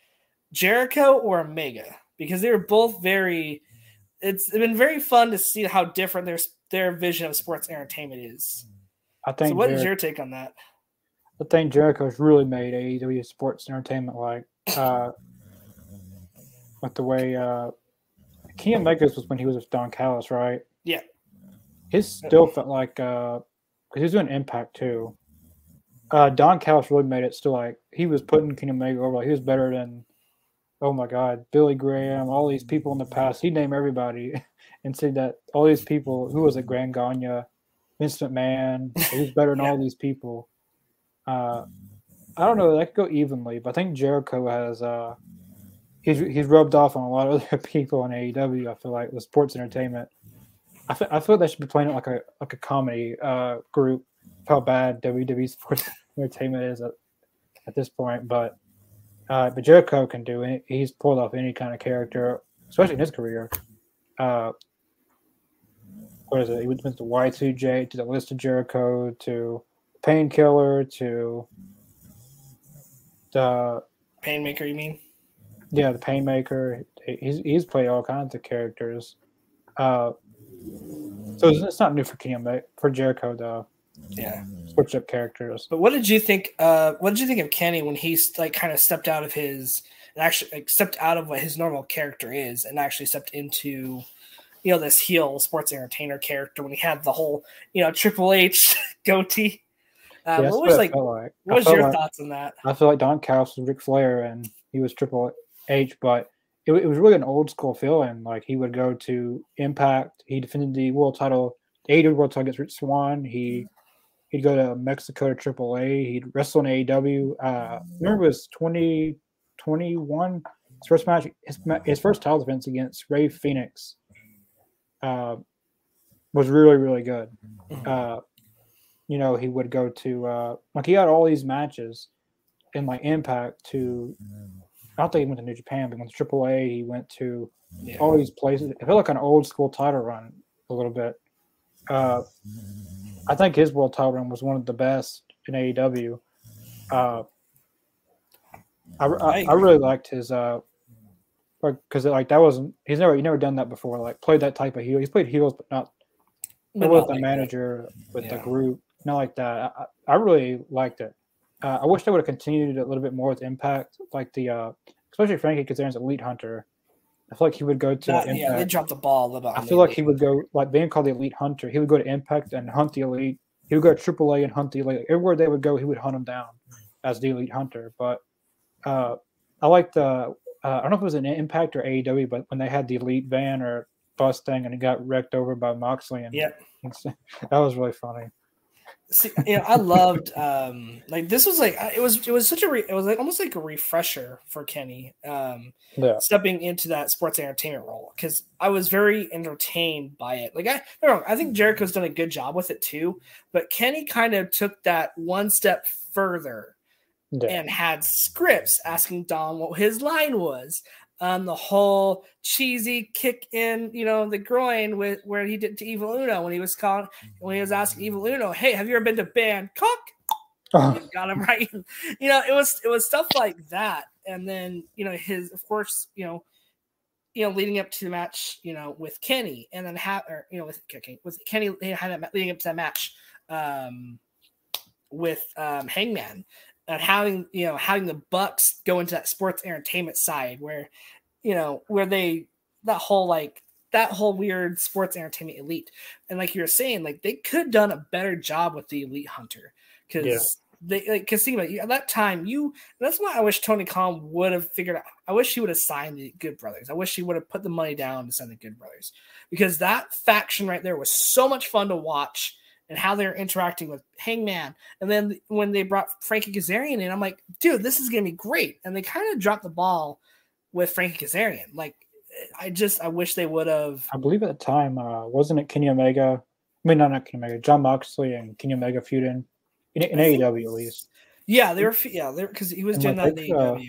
Jericho or Omega? Because they were both very. It's been very fun to see how different their their vision of sports entertainment is. I think. So, what Jer- is your take on that? I think Jericho's really made AEW sports entertainment like. Uh, with the way uh Kenny Omega's was when he was with Don Callis, right? Yeah. His still felt like uh because he was doing impact too. Uh Don Callis really made it still like he was putting Kenny Omega over like he was better than oh my god, Billy Graham, all these people in the past. He'd name everybody (laughs) and say that all these people who was it, Grand Gagne, Vince McMahon, was better than (laughs) yeah. all these people. Uh I don't know, that could go evenly, but I think Jericho has uh he's he's rubbed off on a lot of (laughs) other people in AEW. I feel like with sports entertainment, I feel, I feel they should be playing it like a like a comedy uh, group. How bad WWE sports entertainment is at, at this point, but uh, but Jericho can do it. He's pulled off any kind of character, especially in his career. Uh, what is it? He went to Y2J to the list of Jericho to Painkiller to the Painmaker. You mean? Yeah, the Painmaker. He's he's played all kinds of characters. Uh, so it's, it's not new for Kenny for Jericho though. Yeah, switch up characters. But what did you think? Uh, what did you think of Kenny when he's like kind of stepped out of his actually like, stepped out of what his normal character is and actually stepped into you know this heel sports entertainer character when he had the whole you know Triple H (laughs) goatee. Uh, yeah, what was like, like, What was your like, thoughts on that? I feel like Don Callis was Ric Flair and he was Triple H, but it, it, was really an old school feeling. Like he would go to Impact, he defended the world title, the AEW world title against Rich Swann. He he'd go to Mexico to AAA. He'd wrestle in AEW. Uh, remember it was twenty twenty one. His first match, his, his first title defense against Rey Fenix uh, was really really good. Mm-hmm. Uh, you know, he would go to uh, like he had all these matches in like Impact to I don't think he went to New Japan, but he went to AAA. He went to yeah. all these places. It felt like an old school title run a little bit. Uh, I think his world title run was one of the best in AEW. Uh, I, I, I, really liked his uh, because like that wasn't he's never he never done that before. Like played that type of heel. He's played heels, but not, but with the like manager that. with yeah. the group. Not like that. I, I really liked it. Uh, I wish they would have continued a little bit more with Impact, like the uh, especially Frankie because there's Elite Hunter. I feel like he would go to that, yeah. They dropped the ball a little. I feel like he would go like being called the Elite Hunter. He would go to Impact and hunt the Elite. He would go to AAA and hunt the Elite. Everywhere they would go, he would hunt them down as the Elite Hunter. But uh, I like the uh, I don't know if it was an Impact or AEW, but when they had the Elite van or bus thing and it got wrecked over by Moxley and yeah, (laughs) that was really funny. See, you know, I loved um like this was like it was it was such a re, it was like almost like a refresher for Kenny um yeah. stepping into that sports entertainment role because I was very entertained by it. Like I, I don't know, I think Jericho's done a good job with it too, but Kenny kind of took that one step further yeah. and had scripts asking Don what his line was um, the whole cheesy kick in, you know, the groin with where he did to Evil Uno when he was calling when he was asking Evil Uno, "Hey, have you ever been to Bangkok?" Oh. Got him (laughs) right. you know, it was it was stuff like that, and then you know his, of course, you know, you know, leading up to the match, you know, with Kenny, and then have or you know with kicking with Kenny had that leading up to that match um, with um, Hangman, and having you know having the Bucks go into that sports entertainment side where you know, where they that whole like that whole weird sports entertainment elite. And like you were saying, like they could have done a better job with the elite hunter because yeah. they like because think about it, at that time you that's why I wish Tony Khan would have figured out. I wish he would have signed the Good Brothers. I wish he would have put the money down to sign the Good Brothers because that faction right there was so much fun to watch and how they're interacting with Hangman. And then when they brought Frankie Kazarian in, I'm like, dude, this is gonna be great. And they kind of dropped the ball with Frankie Kazarian. Like I just I wish they would have. I believe at the time, uh, wasn't it Kenny Omega? I mean, not not Kenny Omega, Jon Moxley and Kenny Omega feuding in, in AEW at least. Yeah, they were. Yeah, they because he was and doing like that in AEW. Uh,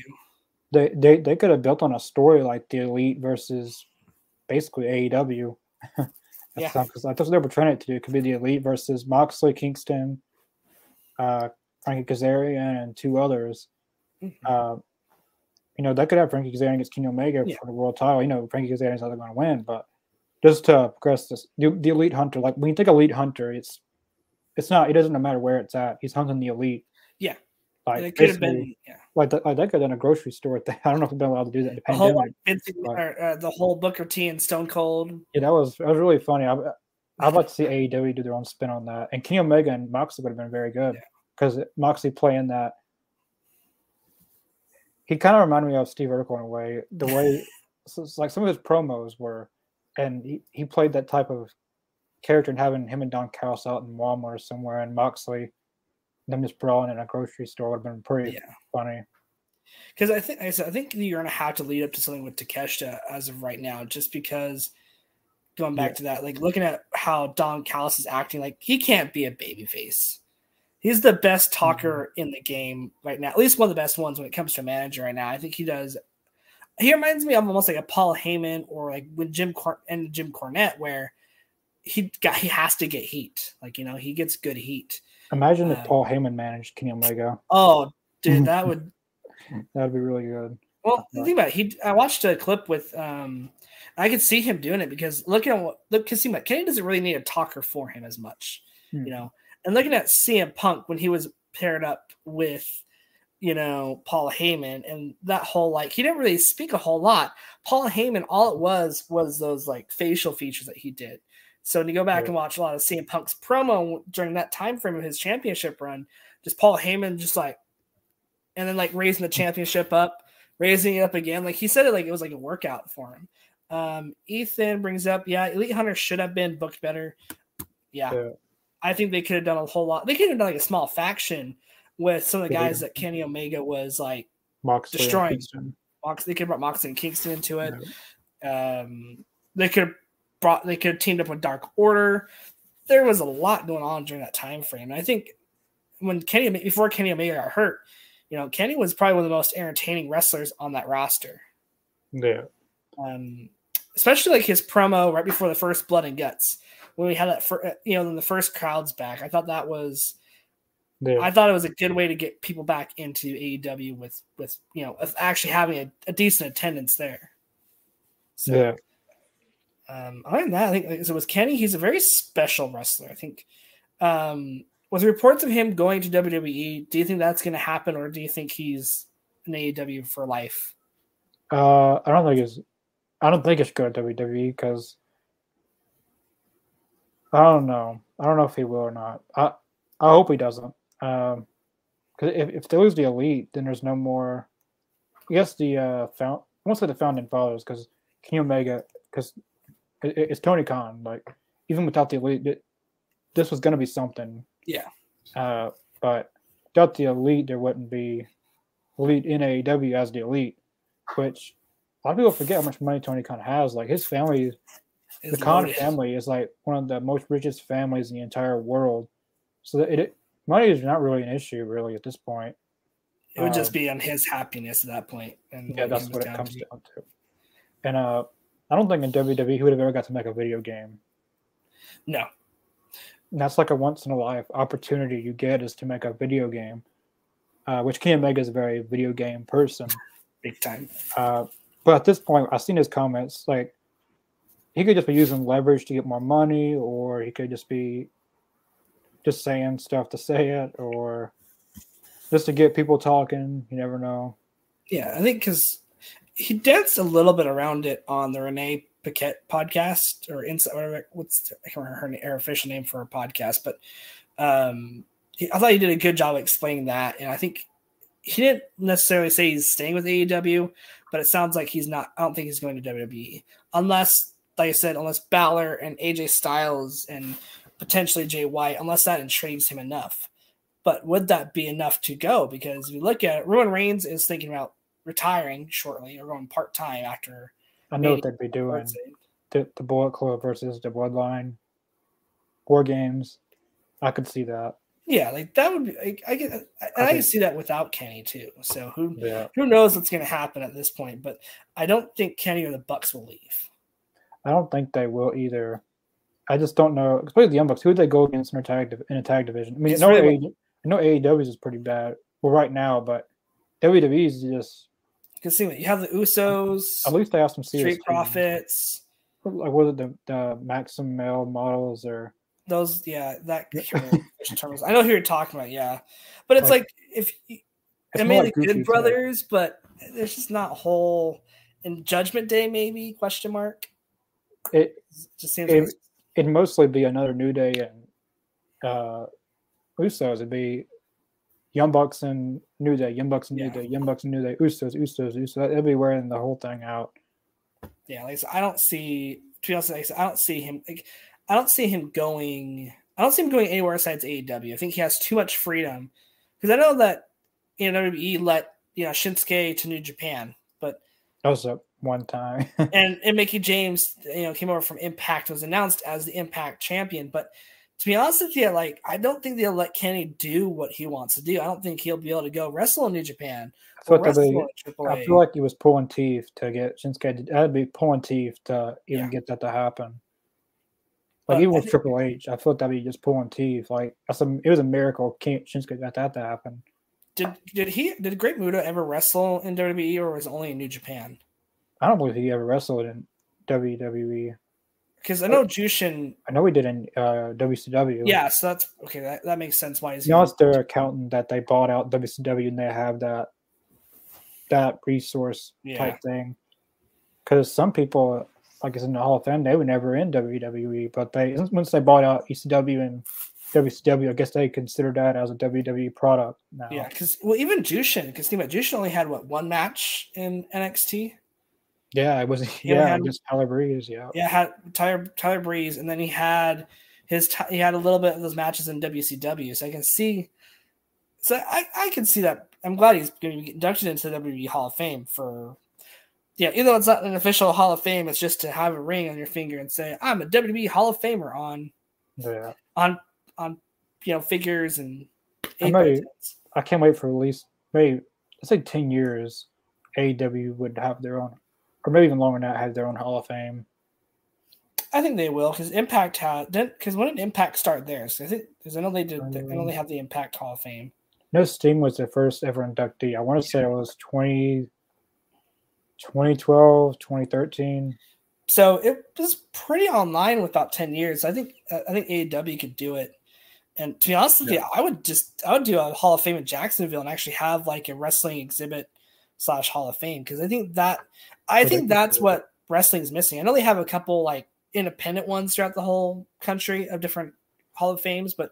they they they could have built on a story like the Elite versus basically AEW. (laughs) yeah, because I thought they were trying it to do. It could be the Elite versus Moxley, Kingston, uh, Frankie Kazarian, and two others. Mm-hmm. Uh, you know, that could have Frankie Kazarian against Kenny Omega yeah. for the world title. You know, Frankie Kazarian's not going to win, but just to progress this, the, the, elite hunter, like when you think elite hunter, it's it's not. It doesn't matter where it's at. He's hunting the elite. Yeah, like it could have been. Yeah, like that. Like that could have done a grocery store thing. (laughs) I don't know if they've been allowed to do that. In the, the whole but, or, uh, the whole Booker T and Stone Cold. Yeah, that was that was really funny. I, I'd like to see (laughs) AEW do their own spin on that, and Kenny Omega and Moxley would have been very good because yeah. Moxley playing that he kind of reminded me of Steve Urkel in a way. The way, (laughs) so like some of his promos were, and he, he played that type of character and having him and Don Callis out in Walmart or somewhere, and Moxley, them just brawling in a grocery store would have been pretty yeah. funny. Because I think I think you're gonna have to lead up to something with Takeshita as of right now, just because going back yeah. to that, like looking at how Don Callis is acting, like he can't be a babyface he's the best talker mm-hmm. in the game right now. At least one of the best ones when it comes to manager right now. I think he does. He reminds me of almost like a Paul Heyman or like with Jim Cor- and Jim Cornette, where he got he has to get heat. Like you know, he gets good heat. Imagine uh, if Paul Heyman managed Kenny Omega. Oh, dude, that (laughs) would that'd be really good. Well, think about it. He I watched a clip with um I could see him doing it because look at what look because Kenny doesn't really need a talker for him as much. Hmm. You know, and looking at CM Punk when he was paired up with, you know, Paul Heyman and that whole like he didn't really speak a whole lot. Paul Heyman, all it was was those like facial features that he did. So when you go back yeah. and watch a lot of CM Punk's promo during that time frame of his championship run, just Paul Heyman just like, and then like raising the championship up, raising it up again. Like he said it like it was like a workout for him. Um, Ethan brings up, yeah, Elite Hunter should have been booked better. Yeah. yeah. I think they could have done a whole lot. They could have done like a small faction with some of the guys that Kenny Omega was like Moxley destroying. They could have brought Moxley and Kingston into it. Yeah. Um, they could have brought. They could have teamed up with Dark Order. There was a lot going on during that time frame. And I think when Kenny before Kenny Omega got hurt, you know, Kenny was probably one of the most entertaining wrestlers on that roster. Yeah. Um, especially like his promo right before the first Blood and Guts when we had that for you know, then the first crowds back. I thought that was yeah. I thought it was a good way to get people back into AEW with with you know actually having a, a decent attendance there. So, yeah. Um, other than that, I think so. Was Kenny? He's a very special wrestler. I think. Um, with reports of him going to WWE, do you think that's going to happen, or do you think he's an AEW for life? Uh, I don't think it's. I don't think it's to WWE because I don't know. I don't know if he will or not. I I hope he doesn't. Um, because if, if they lose the elite, then there's no more. I guess the uh, found. I won't say the founding fathers because Kenny Omega because it, it's Tony Khan. Like even without the elite, it, this was going to be something. Yeah. Uh, but without the elite, there wouldn't be elite in AEW as the elite, which a lot of people forget how much money Tony Khan has. Like his family the Khan family is like one of the most richest families in the entire world. So it, it money is not really an issue really at this point. It would um, just be on his happiness at that point. And yeah, that's what it comes to. down to. And uh, I don't think in WWE he would have ever got to make a video game. No. And that's like a once in a life opportunity you get is to make a video game, uh, which Kenny Omega is a very video game person. Big time. Uh, but at this point, I've seen his comments like he could just be using leverage to get more money, or he could just be just saying stuff to say it, or just to get people talking. You never know. Yeah, I think because he danced a little bit around it on the Renee Paquette podcast or inside what's I can't remember her, her official name for her podcast, but um, he, I thought he did a good job explaining that, and I think he didn't necessarily say he's staying with AEW, but it sounds like he's not. I don't think he's going to WWE unless, like I said, unless Balor and AJ Styles and potentially Jay White, unless that intrigues him enough. But would that be enough to go? Because if you look at it, Roman Reigns is thinking about retiring shortly or going part time after. I know what they'd be doing. The, the Bullet Club versus the Bloodline, War Games. I could see that. Yeah, like that would be. I, I get, and I, I can see that without Kenny too. So who yeah. who knows what's going to happen at this point? But I don't think Kenny or the Bucks will leave. I don't think they will either. I just don't know. Especially the Young Bucks. Who would they go against in a tag in a tag division? I mean, no, really AEW, I know AEW's is pretty bad. Well, right now, but WWE's just. Because see, you have the Usos. At least they have some serious Street Profits. Like was it the the Maximum Male models or those? Yeah, that terms. I know who you're talking about. Yeah, but it's like, like if you, I mean, like Good Brothers, but there's just not whole. In Judgment Day, maybe question mark. It just seems. It, like it'd mostly be another New Day and uh, Usos. It'd be Young Bucks and New Day, Young Bucks and New yeah. Day, Young Bucks and New Day, Usos, Usos, Usos. They'll be wearing the whole thing out. Yeah, like I don't see. To be honest, like I don't see him. Like I don't see him going. I don't see him going anywhere besides AEW. I think he has too much freedom because I know that you know WWE let you know Shinsuke to New Japan, but that was a one time. (laughs) and and Mickie James, you know, came over from Impact, was announced as the Impact champion, but to be honest with you, like I don't think they'll let Kenny do what he wants to do. I don't think he'll be able to go wrestle in New Japan. I, I feel like he was pulling teeth to get Shinsuke. To, I'd be pulling teeth to even yeah. get that to happen. Like but even with Triple H, I felt that'd be just pulling teeth. Like that's a, it was a miracle. Can't Shinsuke got that to happen. Did did he did Great Muta ever wrestle in WWE or was it only in New Japan? I don't believe he ever wrestled in WWE. Because I know Jushin. I know he did in uh, WCW. Yeah, so that's okay. That, that makes sense. Why is you know it's their accountant that they bought out WCW and they have that that resource yeah. type thing. Because some people, like it's in the Hall of Fame, they were never in WWE, but they once they bought out ECW and WCW, I guess they consider that as a WWE product now. Yeah, because well, even Jushin, because think about Jushin only had what one match in NXT. Yeah, it was. (laughs) Yeah, had, just Tyler Breeze. Yeah, yeah, had Tyler Tyler Breeze, and then he had his he had a little bit of those matches in WCW. So I can see. So I I can see that. I'm glad he's going to be inducted into the WWE Hall of Fame for. Yeah, even though it's not an official Hall of Fame, it's just to have a ring on your finger and say I'm a WWE Hall of Famer on. Yeah. On on you know figures and. I, may, I can't wait for at least maybe let's say ten years. AEW would have their own or maybe even longer than that, have their own Hall of Fame. I think they will because Impact had because when did Impact start theirs? I think because I know they did. Um, I know they have the Impact Hall of Fame. No, Sting was the first ever inductee. I want to say it was 20, 2012, 2013. So it was pretty online with about ten years. I think I think AEW could do it. And to be honest with yeah. you, I would just I would do a Hall of Fame in Jacksonville and actually have like a wrestling exhibit slash Hall of Fame because I think that I think that's what wrestling is missing. I know they have a couple like independent ones throughout the whole country of different Hall of Fames, but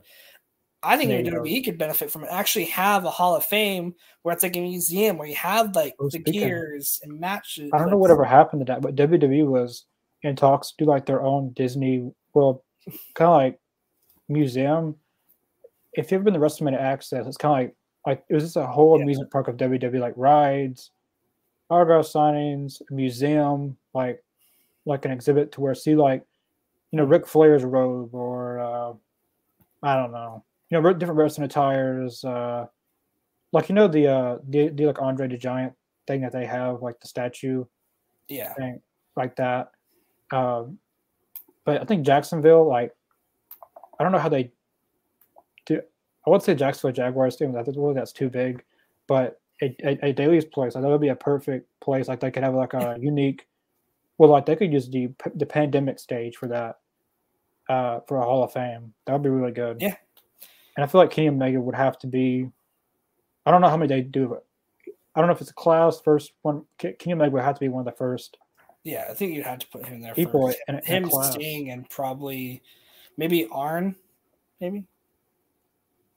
I think WWE could benefit from it. Actually, have a Hall of Fame where it's like a museum where you have like the gears and matches. I don't know whatever happened to that, but WWE was in talks to do like their own Disney World kind of like museum. If you've ever been to WrestleMania Access, it's kind of like like it was just a whole yeah. amusement park of WWE, like rides, autograph signings, a museum, like like an exhibit to where see like you know Ric Flair's robe or uh, I don't know, you know different wrestling attires, uh, like you know the uh the, the like Andre the Giant thing that they have, like the statue, yeah, thing, like that. Um, but I think Jacksonville, like I don't know how they do. I would say Jacksonville Jaguars team. Really that's too big, but a, a, a Daily's place. Like that would be a perfect place. Like they could have like a (laughs) unique, well, like they could use the the pandemic stage for that, uh, for a Hall of Fame. That would be really good. Yeah. And I feel like Kenny Omega would have to be, I don't know how many they do it. I don't know if it's a class first one. Kenny Omega would have to be one of the first. Yeah, I think you'd have to put him there. People first. Him, Sting, and probably maybe Arn, maybe.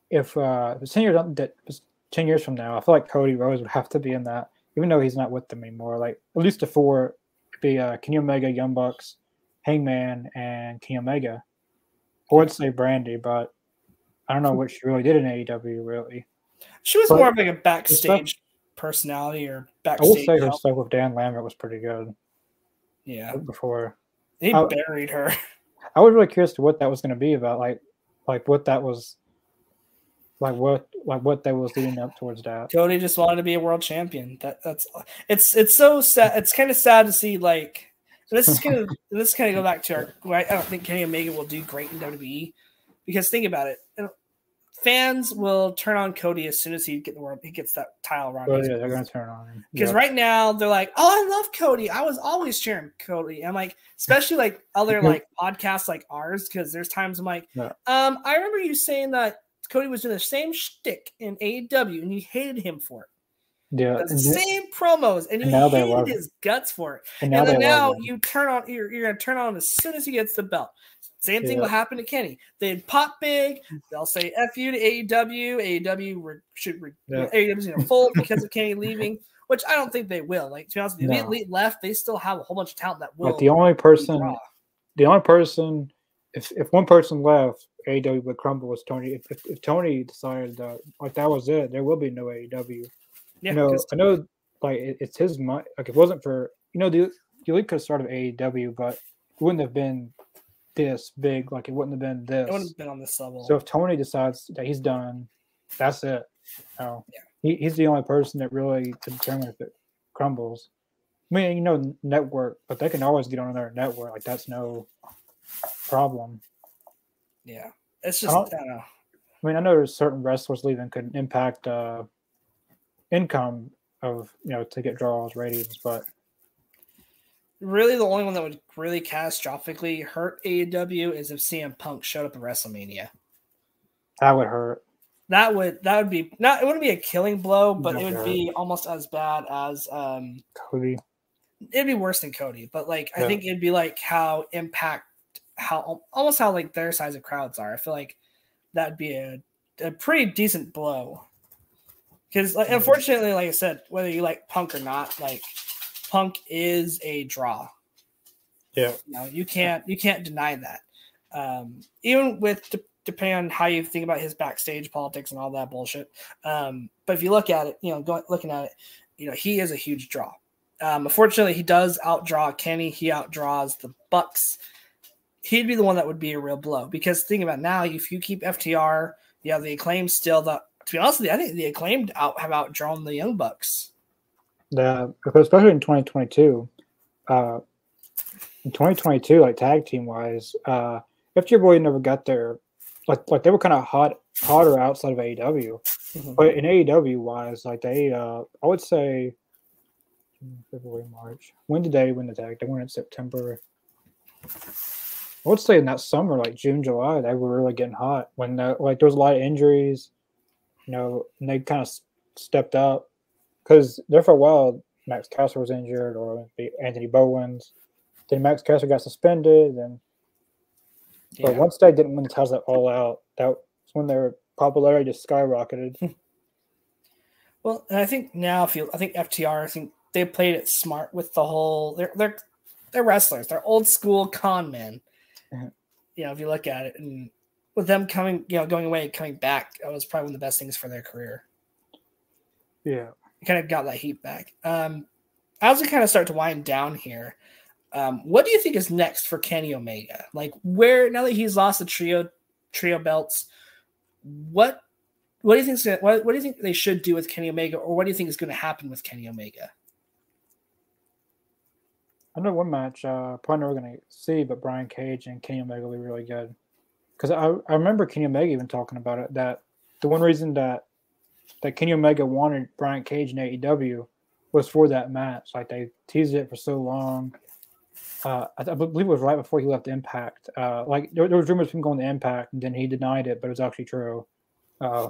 If uh, if Sting doesn't, 10 years from now, I feel like Cody Rhodes would have to be in that, even though he's not with them anymore. Like, at least the four be uh, Kenny Omega, Young Bucks, Hangman, and Kenny Omega. I would say Brandi, but I don't know what she really did in AEW, really. She was but more of like a backstage stuff, personality or backstage. I will say her stuff with Dan Lambert was pretty good. Yeah. Before they I, buried her. (laughs) I was really curious to what that was going to be about, like, like what that was like what, like what they was leading up towards that. Cody just wanted to be a world champion. That that's it's it's so sad. It's kind of sad to see like this is gonna (laughs) this kind gonna go back to our. I don't think Kenny Omega will do great in WWE because think about it. Fans will turn on Cody as soon as he get the world he gets that title around. Oh, yeah, they're gonna turn on him because yeah. right now they're like, "Oh, I love Cody. I was always cheering Cody." I'm like, especially like other (laughs) like podcasts like ours, because there's times I'm like, yeah. um, I remember you saying that Cody was doing the same shtick in AEW and you hated him for it. Yeah, the same promos, and you and hated his guts for it. And now, now, and then now you turn on, you're, you're gonna turn on as soon as he gets the belt. Same thing Yeah. will happen to Kenny. They'd pop big. They'll say "f you" to AEW. AEW re- should re- Yeah. AEW's gonna fold because of Kenny leaving, which I don't think they will. Like to be honest, with you, the elite left. They still have a whole bunch of talent that will. Like the only person, the only person, if if one person left, AEW would crumble was Tony. If, if, if Tony decided that like that was it, there will be no AEW. yeah, you know, I know like it, it's his money. Like it wasn't for you know the the elite could have started AEW, but it wouldn't have been this big. Like it wouldn't have been this. it wouldn't have been on this level. So if Tony decides that he's done, that's it. No, Yeah. he, he's the only person that really can determine if it crumbles. I mean, you know, network, but they can always get on another network. Like that's no problem. Yeah, it's just I I don't- don't know. I mean, I know there's certain wrestlers leaving could impact uh, income of you know to get draws ratings, but Really, the only one that would really catastrophically hurt AEW is if CM Punk showed up at WrestleMania. that would hurt. That would that would be not it wouldn't be a killing blow, but it would Okay. be almost as bad as um Cody. it'd be worse than Cody, but like I think it'd be like how impact how almost how like their size of crowds are. I feel like that'd be a, a pretty decent blow. Because like, Mhm. unfortunately, like I said, whether you like Punk or not, like Punk is a draw. Yeah. You know, you can't you can't deny that. Um, even with de- depending on how you think about his backstage politics and all that bullshit. Um, but if you look at it, you know, going looking at it, you know, he is a huge draw. Um, unfortunately, he does outdraw Kenny. He outdraws the Bucks. He'd be the one that would be a real blow because think about now, if you keep FTR, you have the acclaim still. That to be honest with you, I think the acclaimed out have outdrawn the Young Bucks. The because especially in 2022, uh, in 2022, like tag team wise, uh, FTR Boy never got there. Like like they were kind of hot hotter outside of AEW, Mhm. but in AEW wise, like they, uh, I would say February, March. When did they win the tag? They won in September. I would say in that summer, like June, July, they were really getting hot. When the, like there was a lot of injuries, you know, and they kind of stepped up because there for a while Max Caster was injured or Anthony Bowens. Then Max Caster got suspended, and but once they didn't win the titles at all out, that was when their popularity just skyrocketed. (laughs) Well, and I think now if you, I think FTR, I think they played it smart with the whole. They're they're they're wrestlers. They're old school con men. Mhm. You know, if you look at it, and with them coming, you know, going away and coming back, that was probably one of the best things for their career. yeah, kind of got that heat back. Um, as we kind of start to wind down here, um, what do you think is next for Kenny Omega? Like, where now that he's lost the trio trio belts, what what do you think? What, what do you think they should do with Kenny Omega, or what do you think is going to happen with Kenny Omega? I know one match uh, probably never going to see, but Brian Cage and Kenny Omega will be really good. Because I, I remember Kenny Omega even talking about it that the one reason that that Kenny Omega wanted Brian Cage in AEW was for that match. Like they teased it for so long. Uh, I, I believe it was right before he left Impact. Uh, like there, there was rumors of him going to Impact, and then he denied it, but it was actually true. Uh,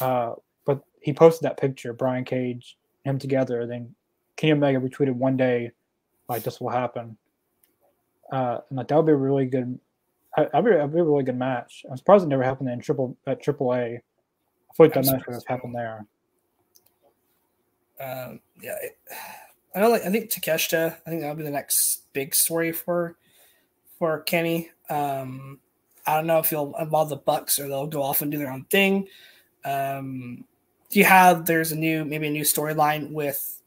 uh, but he posted that picture, Brian Cage, him together. Then Kenny Omega retweeted one day, like this will happen. Uh, and like that would be a really good. That'd be, that'd be a really good match. I'm surprised it never happened in triple at Triple A. I feel like that match would have happened there. Um, yeah, it, I know. Like I think Takeshita. I think that'll be the next big story for for Kenny. Um, I don't know if he'll involve the Bucks or they'll go off and do their own thing. Um, you have there's a new maybe a new storyline with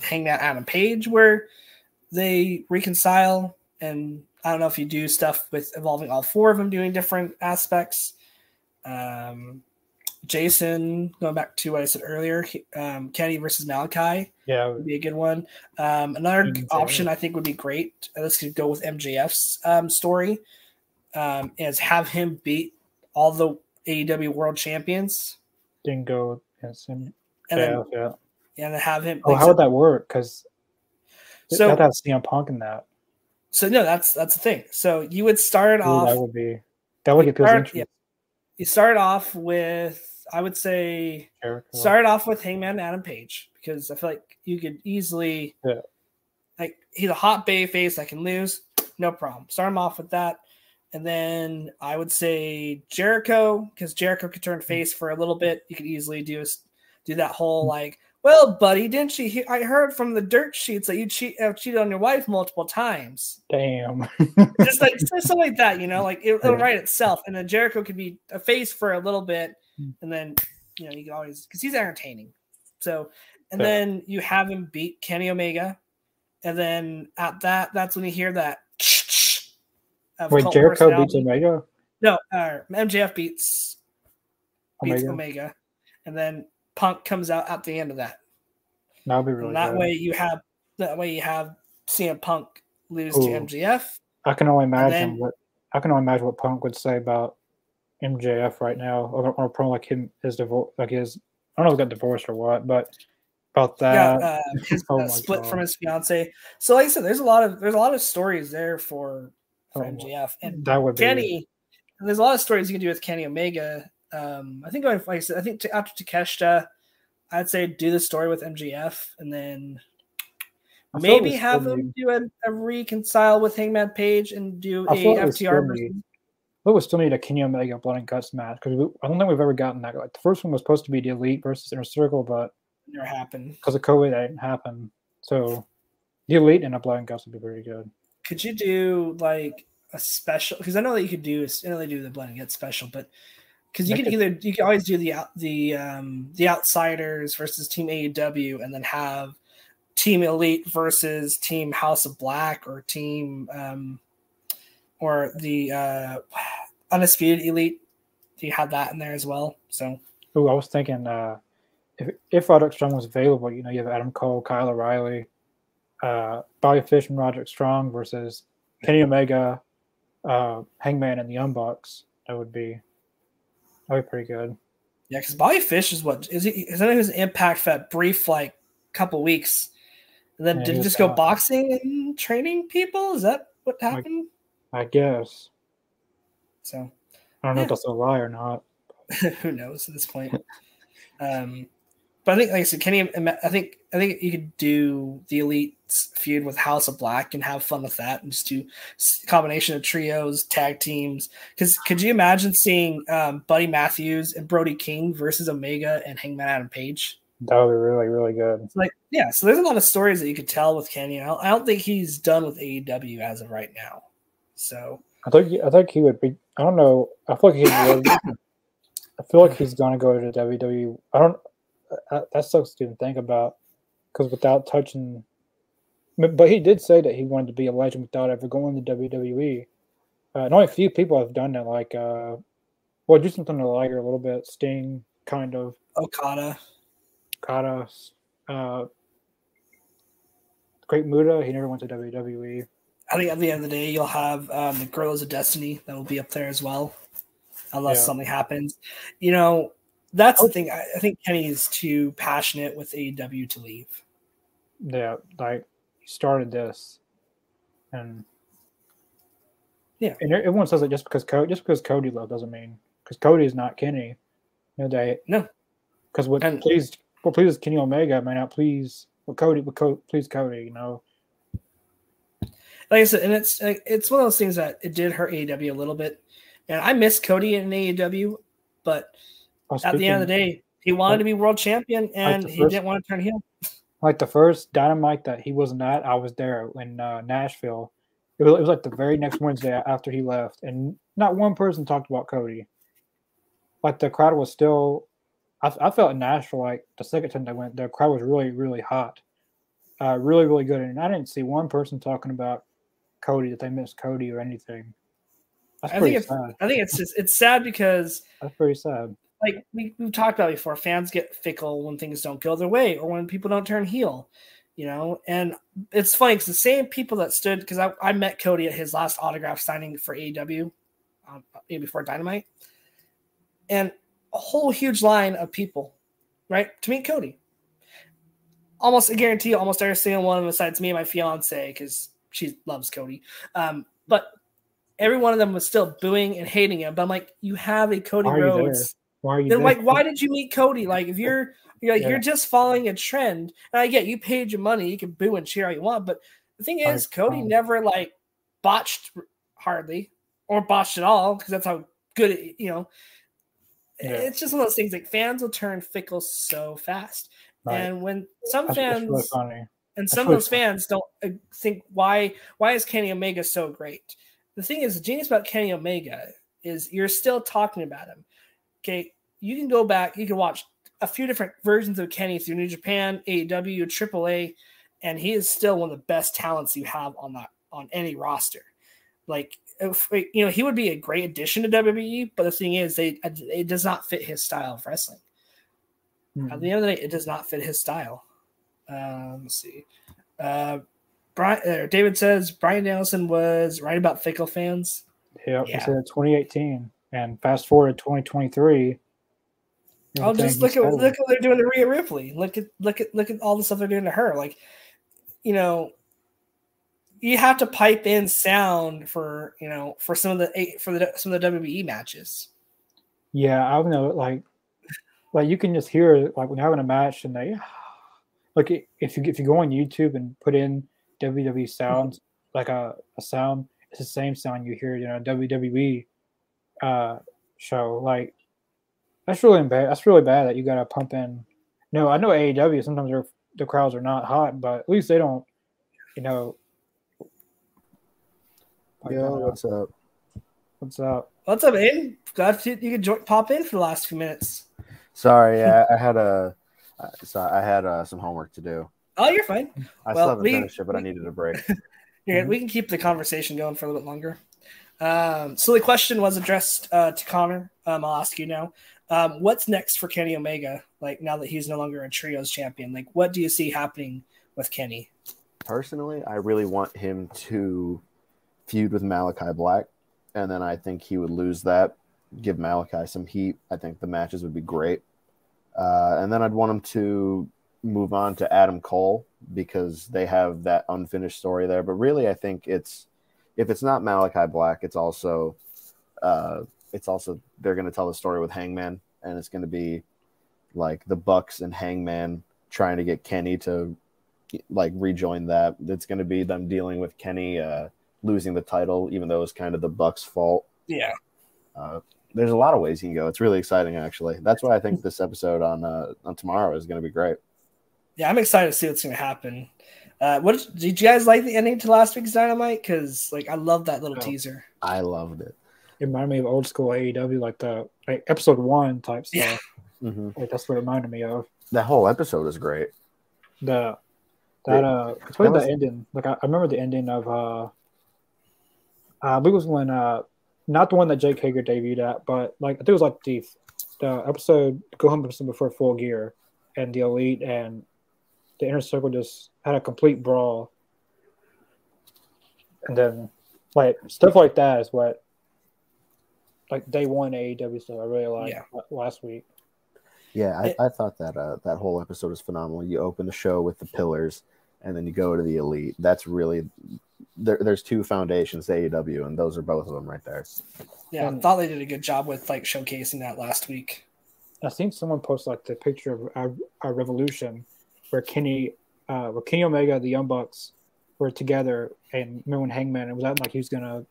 Hangman Adam Page where they reconcile, and I don't know if you do stuff with involving all four of them doing different aspects. Um, Jason, going back to what I said earlier, um, Kenny versus Malachi. Yeah, would be a good one. Um, another option I think would be great. Uh, let's go with MJF's um, story. Um, is have him beat all the AEW World Champions. Dingo, yes, and yeah, then, yeah. and then have him. Oh, like, how would that work? Because So- that has CM Punk in that. So no, that's that's the thing. So you would start Ooh, off. that would be that would get people's start, interest. yeah. You start off with, I would say, Jericho. start off with Hangman Adam Page because I feel like you could easily, Yeah. like he's a hot bay face that can lose, no problem. Start him off with that, and then I would say Jericho because Jericho could turn mm-hmm. face for a little bit. You could easily do do that whole mm-hmm. like, well, buddy, didn't you? Hear, I heard from the dirt sheets that you cheat have cheated on your wife multiple times. Damn. Just like just something like that, you know, like it, will write itself. And then Jericho could be a face for a little bit, Hmm. and then you know you can always because he's entertaining. So, and Yeah. then you have him beat Kenny Omega, and then at that, that's when you hear that. (sniffs) Wait, Jericho beats. Omega. No, uh, MJF beats beats Omega. Omega. and then Punk comes out at the end of that. That would be really and that good. way you have that way you have CM Punk lose to Ooh. MJF. I can only imagine then- what I can only imagine what Punk would say about MJF right now, or, or probably like him his divorce, like his I don't know if he got divorced or what, but about yeah, that. uh, his (laughs) oh uh, split from his fiance. So, like I said, there's a lot of there's a lot of stories there for, for Oh, MJF and that would be Kenny. and there's a lot of stories you can do with Kenny Omega. Um, I think going like I said, I think to, after Takeshita, I'd say do the story with MJF and then I maybe have him do a, a reconcile with Hangman Page and do I a feel like we FTR versus But we still need a Kenny Omega blood and guts match because I don't think we've ever gotten that. Like the first one was supposed to be the Elite versus Inner Circle, but never happened because of COVID, that didn't happen. So the Elite and a blood and guts would be pretty good. Could you do like a special? Because I know that you could do. I know they do the blend and get special, but because you can could either you can always do the the um the outsiders versus Team AEW, and then have Team Elite versus Team House of Black or Team um or the uh Undisputed Elite. You have that in there as well. So Oh, I was thinking uh, if if Roderick Strong was available, you know, you have Adam Cole, Kyle O'Reilly, uh, Bobby Fish, and Roderick Strong versus Kenny Omega, uh, Hangman, and the Young Bucks. That would be that would be pretty good. yeah, because Bobby Fish is what is he? Is that his impact for that brief like couple weeks, and then Yeah, did he just go out. boxing and training people? Is that what happened? I guess So I don't know if that's a lie or not. (laughs) who knows at this point? (laughs) um, but I think, like I said, Kenny, I think I think you could do the elite feud with House of Black and have fun with that, and just do combination of trios, tag teams. Because could you imagine seeing um, Buddy Matthews and Brody King versus Omega and Hangman Adam Page? That would be really really good. Like, yeah, so there's a lot of stories that you could tell with Kenny. I don't, I don't think he's done with AEW as of right now. So I think I think he would be. I don't know. I feel like he would. (coughs) I feel like he's gonna go to WWE. I don't. Uh, that sucks to even think about because without touching, but he did say that he wanted to be a legend without ever going to WWE. Uh, and only a few people have done that. Like, uh, well, do something to Liger a little bit. Sting, kind of. Okada, Okada. uh, Great Muta. He never went to. WWE. I think at the end of the day, you'll have um, the Girls of Destiny that will be up there as well, unless Yeah. something happens. You know, that's Oh. the thing. I, I think Kenny is too passionate with AEW to leave. Yeah, like he started this, and Yeah. and everyone says it just because Cody, just because Cody left doesn't mean because Cody is not Kenny. You know they No. Because what And- pleased what pleases Kenny Omega may not please what Cody what Co- please Cody, you know. like I said, and it's it's one of those things that it did hurt AEW a little bit. And I miss Cody in AEW, but At the end of the day, he wanted to be world champion and the he didn't want to turn heel. like the first dynamite that he wasn't at, I was there in uh, Nashville. It was, it was like the very next Wednesday after he left, and not one person talked about Cody. Like the crowd was still, I, I felt in Nashville like the second time I went, the crowd was really, really hot, uh, really, really good, and I didn't see one person talking about Cody that they missed Cody or anything. That's I think it's sad. I think it's just it's sad because That's pretty sad. Like we, we've talked about before, fans get fickle when things don't go their way or when people don't turn heel, you know. And it's funny because the same people that stood because I, I met Cody at his last autograph signing for AEW, um, before Dynamite, and a whole huge line of people, right, to meet Cody. Almost, I guarantee you, almost every single one of them, besides me and my fiance, because she loves Cody. Um, but every one of them was still booing and hating him. But I'm like, you have a Cody Why are there? Rhodes. Why are you Then like, why did you meet Cody? Like, if you're you're like Yeah. you're just following a trend, and I get you paid your money, you can boo and cheer all you want, but the thing is, Cody um, never like botched hardly or botched at all because that's how good it, you know. Yeah. It's just one of those things like fans will turn fickle so fast, Right. and when some That's, that's fans really and some of really those fans don't uh, think why why is Kenny Omega so great? The thing is, the genius about Kenny Omega is you're still talking about him. Okay, you can go back, you can watch a few different versions of Kenny through New Japan, AEW, AAA, and he is still one of the best talents you have on that on any roster. Like, if, you know, he would be a great addition to WWE, but the thing is, they it does not fit his style of wrestling. At Mhm. the end of the day, it does not fit his style. Um, let's see. Uh, Brian, uh, David says Bryan Danielson was right about fickle fans. Yep, Yeah. he said 2018, and fast forward to 2023. Oh, everything just look at look at what they're doing to Rhea Ripley. Look at look at look at all the stuff they're doing to her. Like, you know, you have to pipe in sound for you know for some of the eh, for the some of the WWE matches. Yeah, I don't know. Like, like you can just hear like when having a match, and they (sighs) like if you if you go on YouTube and put in WWE sounds, mm-hmm. like a, a sound, it's the same sound you hear You know, WWE uh, show. Like, that's really bad. That's really bad that you got to pump in. No, I know AEW sometimes the crowds are not hot, but at least they don't, you know. like, Yo, uh, what's up? what's up? What's up, Aiden? Glad you you could jo- pop in for the last few minutes. Sorry, I, (laughs) I had a, so I had uh, some homework to do. Oh, you're fine. I Well, still haven't we- finished it, but I needed a break. (laughs) You're Mhm. We can keep the conversation going for a little bit longer. Um, so the question was addressed uh, to Connor. Um, I'll ask you now. Um, what's next for Kenny Omega? Like now that he's no longer a trios champion, like what do you see happening with Kenny? Personally, I really want him to feud with Malachi Black, and then I think he would lose that, give Malachi some heat. I think the matches would be great. Uh, and then I'd want him to move on to Adam Cole because they have that unfinished story there. But really, I think it's if it's not Malachi Black, it's also uh, it's also they're going to tell the story with Hangman, and it's going to be like the Bucks and Hangman trying to get Kenny to like rejoin that. It's going to be them dealing with Kenny uh, losing the title, even though it's kind of the Bucks' fault. Yeah, Uh, there's a lot of ways you can go. It's really exciting, actually. That's why I think this episode on uh, on tomorrow is going to be great. yeah, I'm excited to see what's going to happen. Uh, what did you guys like the ending to last week's Dynamite? Because like I love that little Oh. teaser. I loved it. It reminded me of old school AEW, like the like episode one type stuff. Yeah. hmm Like that's what it reminded me of. That whole episode is great. The that uh, especially That was- the ending. Like I, I remember the ending of uh, uh, I believe it was when uh, not the one that Jake Hager debuted at, but like I think it was like the the episode Go Home episode before Full Gear, and the Elite and the Inner Circle just had a complete brawl, and then like stuff like that is what like day one AEW stuff I really like Yeah. last week. Yeah, I, It- I thought that uh, that whole episode was phenomenal. You open the show with the pillars, and then you go to the elite. That's really there, there's two foundations to AEW, and those are both of them right there. Yeah, I thought they did a good job with like showcasing that last week. I think someone posted like the picture of our, our Revolution, where Kenny, uh, where Kenny Omega, the Young Bucks, were together, and remember when Hangman it was acting like he was gonna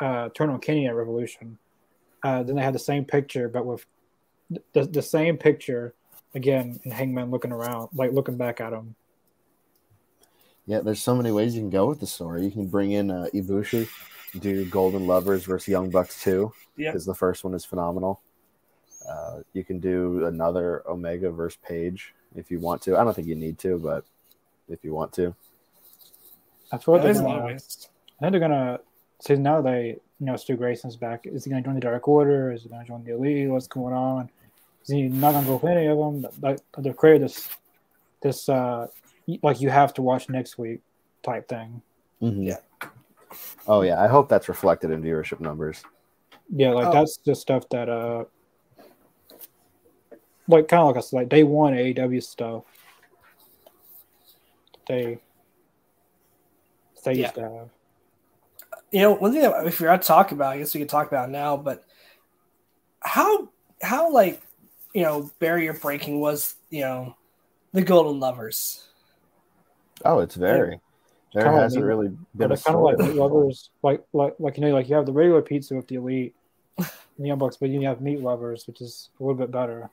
uh, turn on Kenny at Revolution. Uh, then they had the same picture, but with the, the same picture again, and Hangman looking around, like looking back at him. Yeah, there's so many ways you can go with the story. You can bring in uh, Ibushi, do Golden Lovers versus Young Bucks 2, Yeah. because the first one is phenomenal. Uh, you can do another Omega versus Page if you want to. I don't think you need to, but if you want to. I feel like they're There's a lot of gonna, ways. I think they're gonna. So now they, you know, Stu Grayson's back. Is he gonna join the Dark Order? Is he gonna join the Elite? What's going on? Is he not gonna go with any of them? Like they've created this, this uh, like you have to watch next week type thing. Yeah. Oh yeah, I hope that's reflected in viewership numbers. Yeah, like Oh. that's the stuff that uh, like kind of like I said, like day one AEW stuff. They, they Yeah. used to have. You know, one thing that if we're to talk about, I guess we could talk about now, but how how like you know barrier breaking was you know the Golden Lovers. Oh, it's very. There Kinda hasn't like- really been But a it's kind of like story. meat lovers, like like like you know, like you have the regular pizza with the elite, and the Young Bucks, but you have meat lovers, which is a little bit better.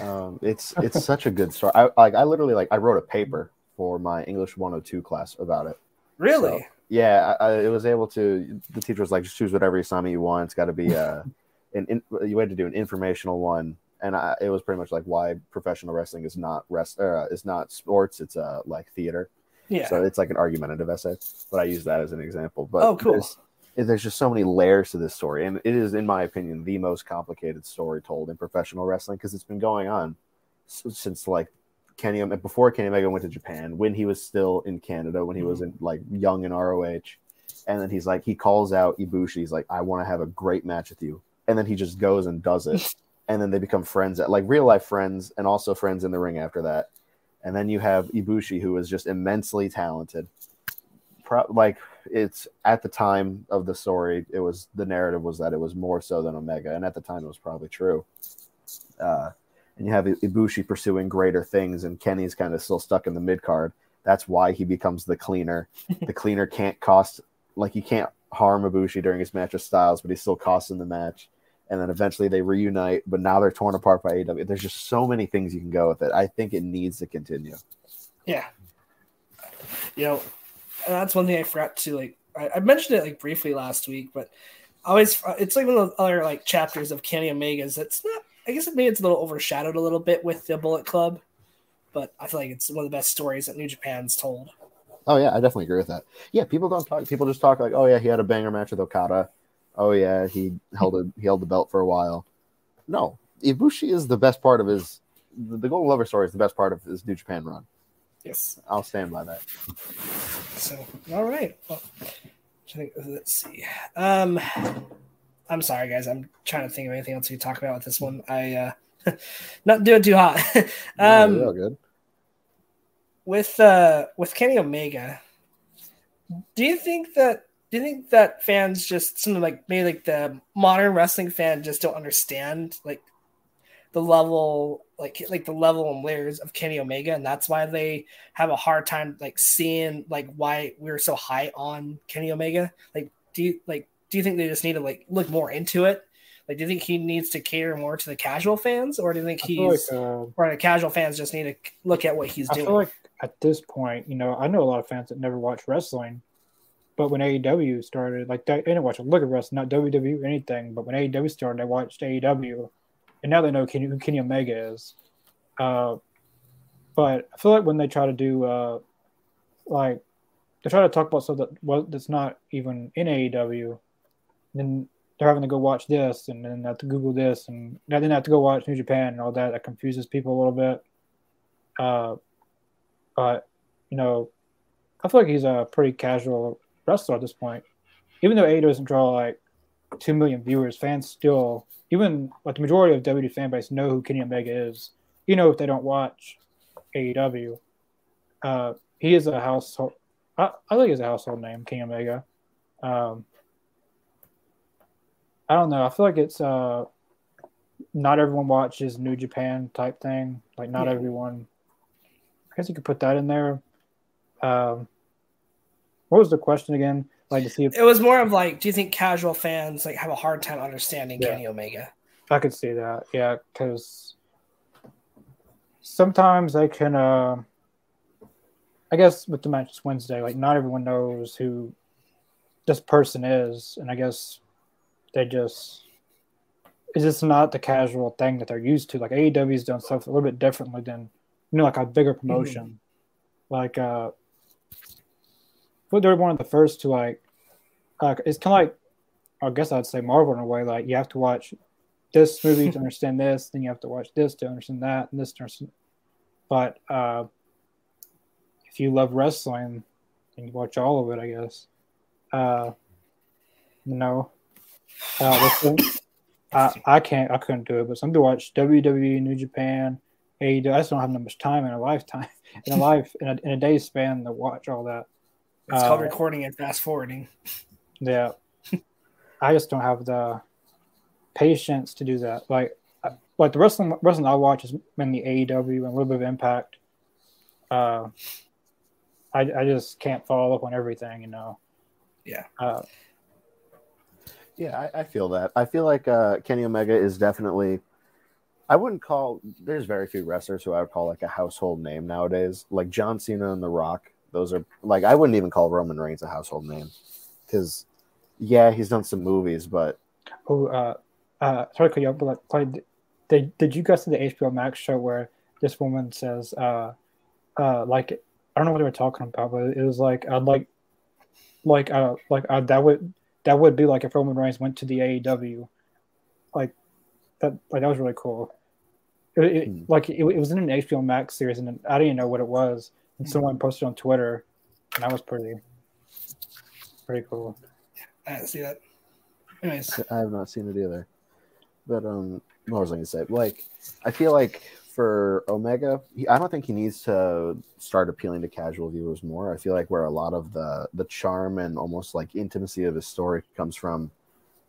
Um, it's it's such a good story. I like I literally like I wrote a paper for my English 102 class about it. Really? So, yeah, I, I was able to. The teacher was like, just choose whatever assignment you want. It's got to be uh, an in, you had to do an informational one, and I, it was pretty much like why professional wrestling is not rest uh, is not sports. It's uh like theater. yeah. So it's like an argumentative essay, but I use that as an example. But Oh, cool. There's just so many layers to this story, and it is, in my opinion, the most complicated story told in professional wrestling because it's been going on since like Kenny before Kenny Omega went to Japan, when he was still in Canada, when he mm-hmm. was in like young in ROH, and then he's like he calls out Ibushi, he's like, I want to have a great match with you, and then he just goes and does it, (laughs) and then they become friends at like real life friends, and also friends in the ring after that. And then you have Ibushi, who is just immensely talented. Pro- like it's at the time of the story, it was the narrative was that it was more so than Omega, and at the time it was probably true. Uh, and you have Ibushi pursuing greater things, and Kenny's kind of still stuck in the mid card. That's why he becomes the cleaner. (laughs) the cleaner can't cost like he can't harm Ibushi during his match with Styles, but he's still costing the match. And then eventually they reunite, but now they're torn apart by AEW. There's just so many things you can go with it. I think it needs to continue. Yeah. You know, and that's one thing I forgot to like. I, I mentioned it like briefly last week, but I always it's like one of the other like chapters of Kenny Omega's. It's not. I guess maybe it's a little overshadowed a little bit with the Bullet Club, but I feel like it's one of the best stories that New Japan's told. Oh yeah, I definitely agree with that. Yeah, people don't talk. People just talk like, oh yeah, he had a banger match with Okada. Oh yeah, he held a he held the belt for a while. No, Ibushi is the best part of his. The Golden Lover story is the best part of his New Japan run. Yes. I'll stand by that. So all right. Well, I think, let's see. Um, I'm sorry, guys. I'm trying to think of anything else we can talk about with this one. I uh, (laughs) not doing too hot. (laughs) Um, you're good. with uh with Kenny Omega, do you think that do you think that fans just something like maybe like the modern wrestling fan just don't understand like the level like like the level and layers of Kenny Omega and that's why they have a hard time like seeing like why we're so high on Kenny Omega? Like do you like do you think they just need to like look more into it? Like do you think he needs to cater more to the casual fans or do you think I he's like uh, or the casual fans just need to look at what he's I doing? feel like at this point, you know, I know a lot of fans that never watch wrestling, but when AEW started, like they, didn't watch a look at wrestling, not WWE or anything. But when AEW started, they watched AEW, and now they know who Kenny Omega is. Uh, but I feel like when they try to do, uh, like, they try to talk about stuff that well, that's not even in AEW, then they're having to go watch this, and then have to Google this, and then they have to go watch New Japan and all that. That confuses people a little bit. Uh, but you know, I feel like he's a pretty casual wrestler at this point. Even though AEW doesn't draw like two million viewers, fans still, even like the majority of WWE fan base, know who Kenny Omega is. You know, if they don't watch AEW, uh, he is a household. I, I think he's a household name, Kenny Omega. Um, I don't know. I feel like it's uh, not everyone watches New Japan type thing. Like not Yeah. everyone. I guess you could put that in there. Um, what was the question again? Like to see if It was more of like, do you think casual fans like have a hard time understanding Yeah. Kenny Omega? I could see that. Yeah, because sometimes I can. Uh, I guess with the matches Wednesday, like not everyone knows who this person is, and I guess they just it's just not the casual thing that they're used to. Like AEW's done stuff a little bit differently than you know, like a bigger promotion. Like uh, but they're one of the first to like. Uh, it's kind of like, I guess I'd say Marvel in a way. Like you have to watch this movie to (laughs) understand this, then you have to watch this to understand that, and this to understand. But uh, if you love wrestling, then you watch all of it, I guess. Uh, no, uh, I I can't I couldn't do it, but some people watch WWE, New Japan, AEW. I just don't have that much time in a lifetime, (laughs) in a life, in a, in a day's span to watch all that. It's called Uh, recording and fast forwarding. Yeah, (laughs) I just don't have the patience to do that. Like, like the wrestling wrestling I watch is mainly AEW and a little bit of Impact. Uh, I I just can't follow up on everything, you know. Yeah. Uh, Yeah, I, I feel that. I feel like uh, Kenny Omega is definitely. I wouldn't call. There's very few wrestlers who I would call like a household name nowadays. Like John Cena and The Rock. Those are like I wouldn't even call Roman Reigns a household name, because yeah, he's done some movies, but oh, uh, uh, sorry to cut you off, but like, did did you guys see the HBO Max show where this woman says, uh, uh, like I don't know what they were talking about, but it was like I'd like, like uh, like uh, that would that would be like if Roman Reigns went to the AEW, like that like that was really cool. It, it, Hmm. Like it, it was in an HBO Max series, and I didn't know what it was, and someone posted on Twitter, and that was pretty, pretty cool. I didn't see that. Anyways, I have not seen it either. But um, what was I going to say? Like, I feel like for Omega, he, I don't think he needs to start appealing to casual viewers more. I feel like where a lot of the the charm and almost like intimacy of his story comes from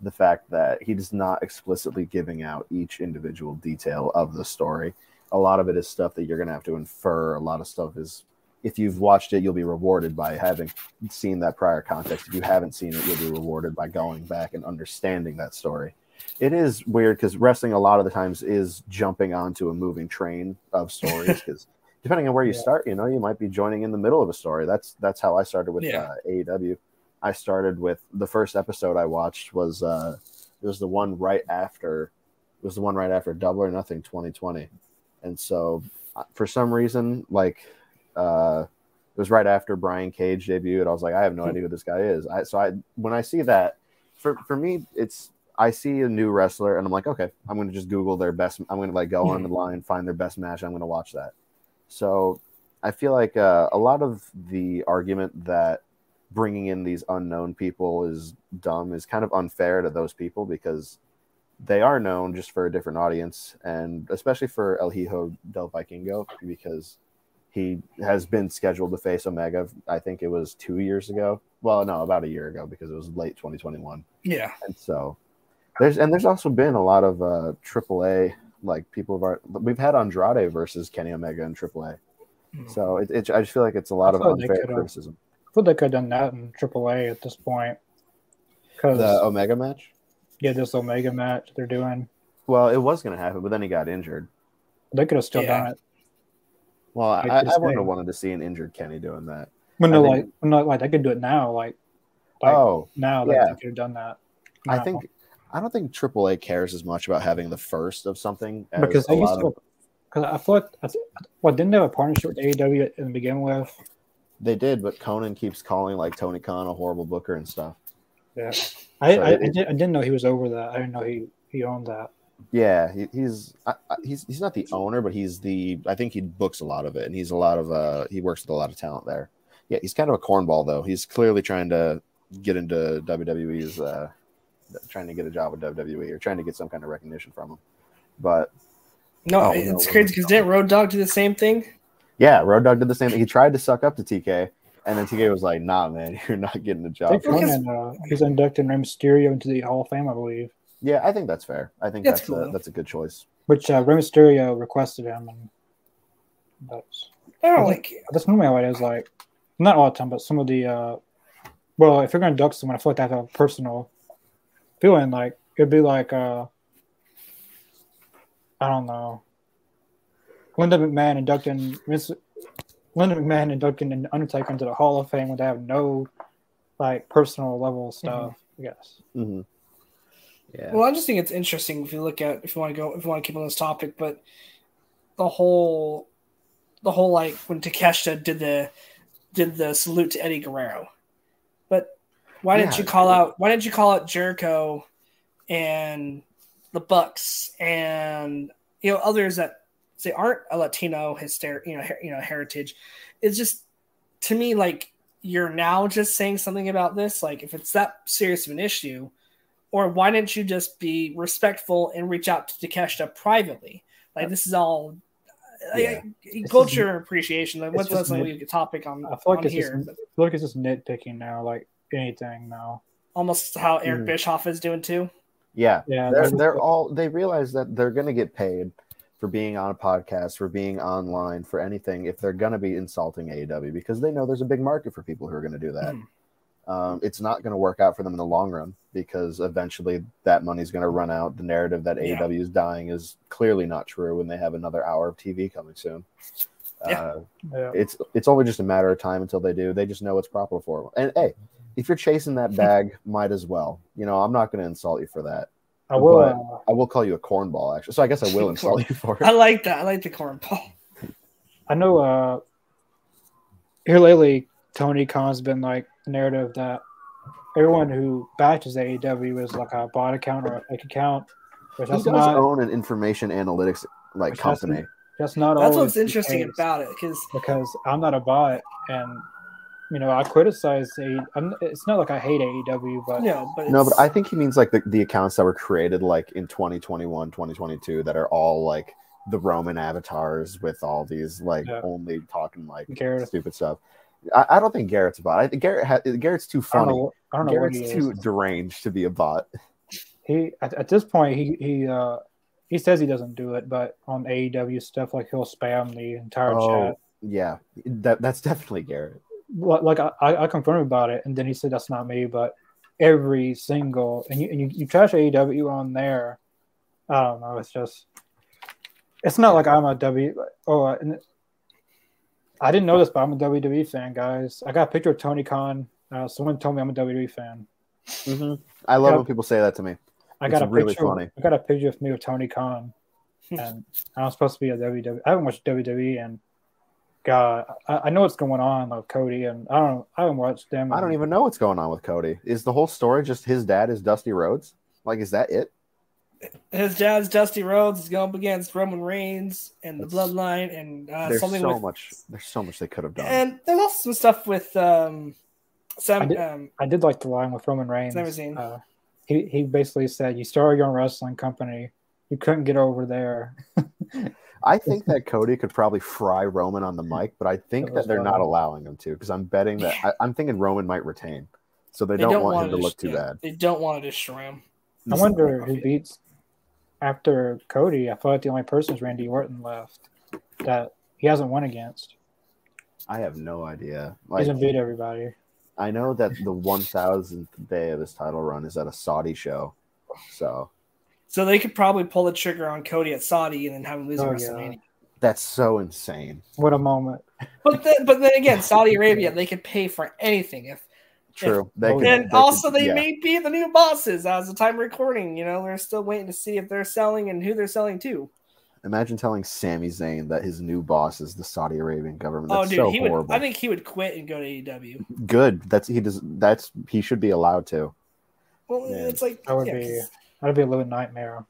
the fact that he he's not explicitly giving out each individual detail of the story. A lot of it is stuff that you're going to have to infer. A lot of stuff is if you've watched it, you'll be rewarded by having seen that prior context. If you haven't seen it, you'll be rewarded by going back and understanding that story. It is weird because wrestling a lot of the times is jumping onto a moving train of stories (laughs) because depending on where you Yeah. start, you know, you might be joining in the middle of a story. That's that's how I started with Yeah. uh, AEW. I started with the first episode I watched was uh it was the one right after it was the one right after Double or Nothing 2020, and so uh, for some reason like uh it was right after Brian Cage debuted. I was like, I have no idea who this guy is. I so I when I see that, for for me, it's I see a new wrestler and I'm like, okay, I'm gonna just Google their best. I'm gonna like go on the line, find their best match. I'm gonna watch that. So I feel like uh, a lot of the argument that bringing in these unknown people is dumb is kind of unfair to those people because they are known just for a different audience and especially for El Hijo del Vikingo because he has been scheduled to face Omega. I think it was two years ago. Well, no, about a year ago because it was late 2021. yeah, And so there's and there's also been a lot of uh AAA like people of our we've had Andrade versus Kenny Omega in AAA. So it, it I just feel like it's a lot of unfair criticism. I feel they could have done that in AAA at this point. Because The Omega match. yeah, this Omega match they're doing, Well, it was going to happen, but then he got injured. they could have still Yeah. done it. Well, I, Like I wouldn't have wanted to see an injured Kenny doing that. I they're think- like, they're like they could do it now, like, like oh, now yeah. they could have done that. I think I don't think AAA cares as much about having the first of something as because a they used lot to. Because I feel like, I th- well, didn't they have a partnership with AEW in the beginning with? they did, but Konnan keeps calling like Tony Khan a horrible booker and stuff. Yeah, I, So I, I, did, I didn't know he was over that. I didn't know he he owned that. Yeah, he, he's I, I- he's he's not the owner, but he's the I think he books a lot of it, and he's a lot of uh he works with a lot of talent there. Yeah, he's kind of a cornball though. He's clearly trying to get into WWE's uh trying to get a job with WWE or trying to get some kind of recognition from him. But no, Oh, it's no, crazy because didn't Road Dog do the same thing? yeah, Road Dog did the same thing. He tried to suck up to TK, and then TK was like, "Nah, man, (laughs) you're not getting the job." think Because- uh, he's inducted Rey Mysterio into the Hall of Fame, I believe. Yeah, I think that's fair. I think That's that's cool. a, that's a good choice. Which uh, Rey Mysterio requested him, and that's I don't like. that's one of my ideas. Like, not all the time, but some of the. uh Well, if you're gonna duck someone, I feel like I have a personal feeling. Like it'd be like, uh I don't know, Linda McMahon inducting Vince, Linda McMahon inducting an Undertaker into the Hall of Fame when they have no like personal level stuff. I guess. hmm Yeah. Well, I just think it's interesting if you look at if you want to go if you want to keep on this topic, but the whole the whole like when Takeshita did the did the salute to Eddie Guerrero, but why didn't you call out why didn't you call out Jericho and the Bucks and you know others that say aren't a Latino hyster you know her, you know heritage? It's just to me like you're now just saying something about this like if it's that serious of an issue or why didn't you just be respectful and reach out to Takeshita privately? Like this is all Yeah. like, culture appreciation. Like what's just that's like nit- a topic on, I feel like on it's here. just, I feel like it's just nitpicking now, like anything now. almost how Eric Mhm. Bischoff is doing too. Yeah. Yeah, They're, they're all they realize that they're going to get paid for being on a podcast, for being online, for anything if they're going to be insulting AEW because they know there's a big market for people who are going to do that. Mhm. Um, it's not going to work out for them in the long run because eventually that money's going to run out. The narrative that Yeah. AEW is dying is clearly not true when they have another hour of TV coming soon. Yeah. Uh, yeah. it's it's only just a matter of time until they do. They just know what's proper for them. And hey, if you're chasing that bag, (laughs) might as well. You know, I'm not going to insult you for that. I will. Uh, I will call you a cornball, actually. So I guess I will (laughs) insult you for it. I like that. I like the cornball. I know. Uh, here lately, Tony Khan's been like the narrative that everyone who batches AEW is like a bot account or a fake account, which He that's does not. own an information analytics like company. That's not. That's what's interesting case, about it because because I'm not a bot, and you know I criticize. A, I'm, it's not like I hate AEW, but no, but No, but I think he means like the, the accounts that were created like in 2021, 2022 that are all like the Roman avatars with all these like Yeah. only talking like Garrett. stupid stuff. I, I don't think Garrett's a bot. I think Garrett ha- Garrett's too I don't funny. know. I don't know what Garrett's he is. too deranged to be a bot. he at, at this point he he uh he says he doesn't do it, but on AEW stuff like he'll spam the entire Oh, chat. yeah, that that's definitely Garrett. Well, like I, I I confirmed about it, and then he said that's not me, but every single and you and you, you trash AEW on there. I don't know. It's just it's not like I'm a W. Oh, and I didn't know this, but I'm a WWE fan, guys. I got a picture of Tony Khan. Uh, someone told me I'm a WWE fan. I love Yeah. when people say that to me. I got It's a really picture. funny. I got a picture of me with Tony Khan, (laughs) and I'm supposed to be a WWE. I haven't watched WWE, and God, I, I know what's going on with Cody, and I don't. I haven't watched them. I don't even know what's going on with Cody. Is the whole story just his dad is Dusty Rhodes? Like, is that it? His dad's Dusty Rhodes is going up against Roman Reigns and the That's- Bloodline and uh, there's something so with much. There's so much they could have done. and there's also some stuff with um I some did- um I did like the line with Roman Reigns. Never seen. Uh, he he basically said, "You started your own wrestling company. You couldn't get over there." (laughs) I think that Cody could probably fry Roman on the mic, but I think That that they're not allowing him to because I'm betting that I, I'm thinking Roman might retain, so they, they don't, don't want want him to dis- look too yeah, bad. They don't want to destroy him. I wonder who beats after Cody. I feel like the only person is Randy Orton left that he hasn't won against. I have no idea. He Like, hasn't beat everybody. I know that the 1,000th day of his title run is at a Saudi show, so So they could probably pull the trigger on Cody at Saudi and then have him lose at Oh, yeah. WrestleMania. that's so insane. What a moment! But then, but then again, Saudi Arabia they could pay for anything if True. They Oh, could- and they also could- they yeah. may be the new bosses as the time recording. You know, we're still waiting to see if they're selling and who they're selling to. Imagine telling Sami Zayn that his new boss is the Saudi Arabian government. oh, That's dude, so he horrible. would. I think he would quit and go to AEW. Good. That's he does. That's he should be allowed to. Well, Yeah. it's like That would yeah, be 'cause- that'd be a little nightmare.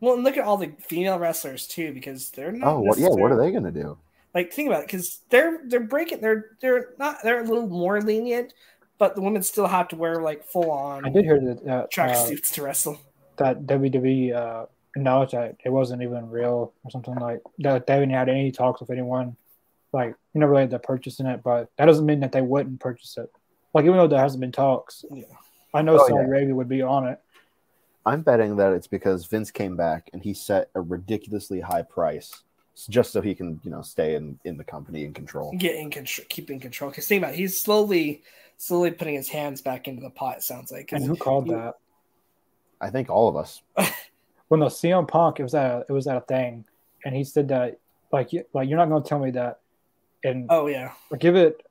well, and look at all the female wrestlers too, because they're not. Oh, what? Yeah. What are they gonna do? Like, think about it, because they're they're breaking. They're they're not. They're a little more lenient, but the women still have to wear like full on I did hear that that, track uh, suits to wrestle. that WWE uh, acknowledged that it wasn't even real or something like that. They haven't had any talks with anyone. Like you know, really they're purchasing it, but that doesn't mean that they wouldn't purchase it. Like even though there hasn't been talks, Yeah. I know Oh, Saudi yeah. Arabia would be on it. I'm betting that it's because Vince came back and he set a ridiculously high price just so he can, you know, stay in, in the company in control. Get in control, keep in control. Because think about it, he's slowly, slowly putting his hands back into the pot. It sounds like. And who called you- that? I think all of us. (laughs) Well, no, CM Punk. It was at a, it was at a thing, and he said that like you- like you're not going to tell me that, and Oh yeah, like, give it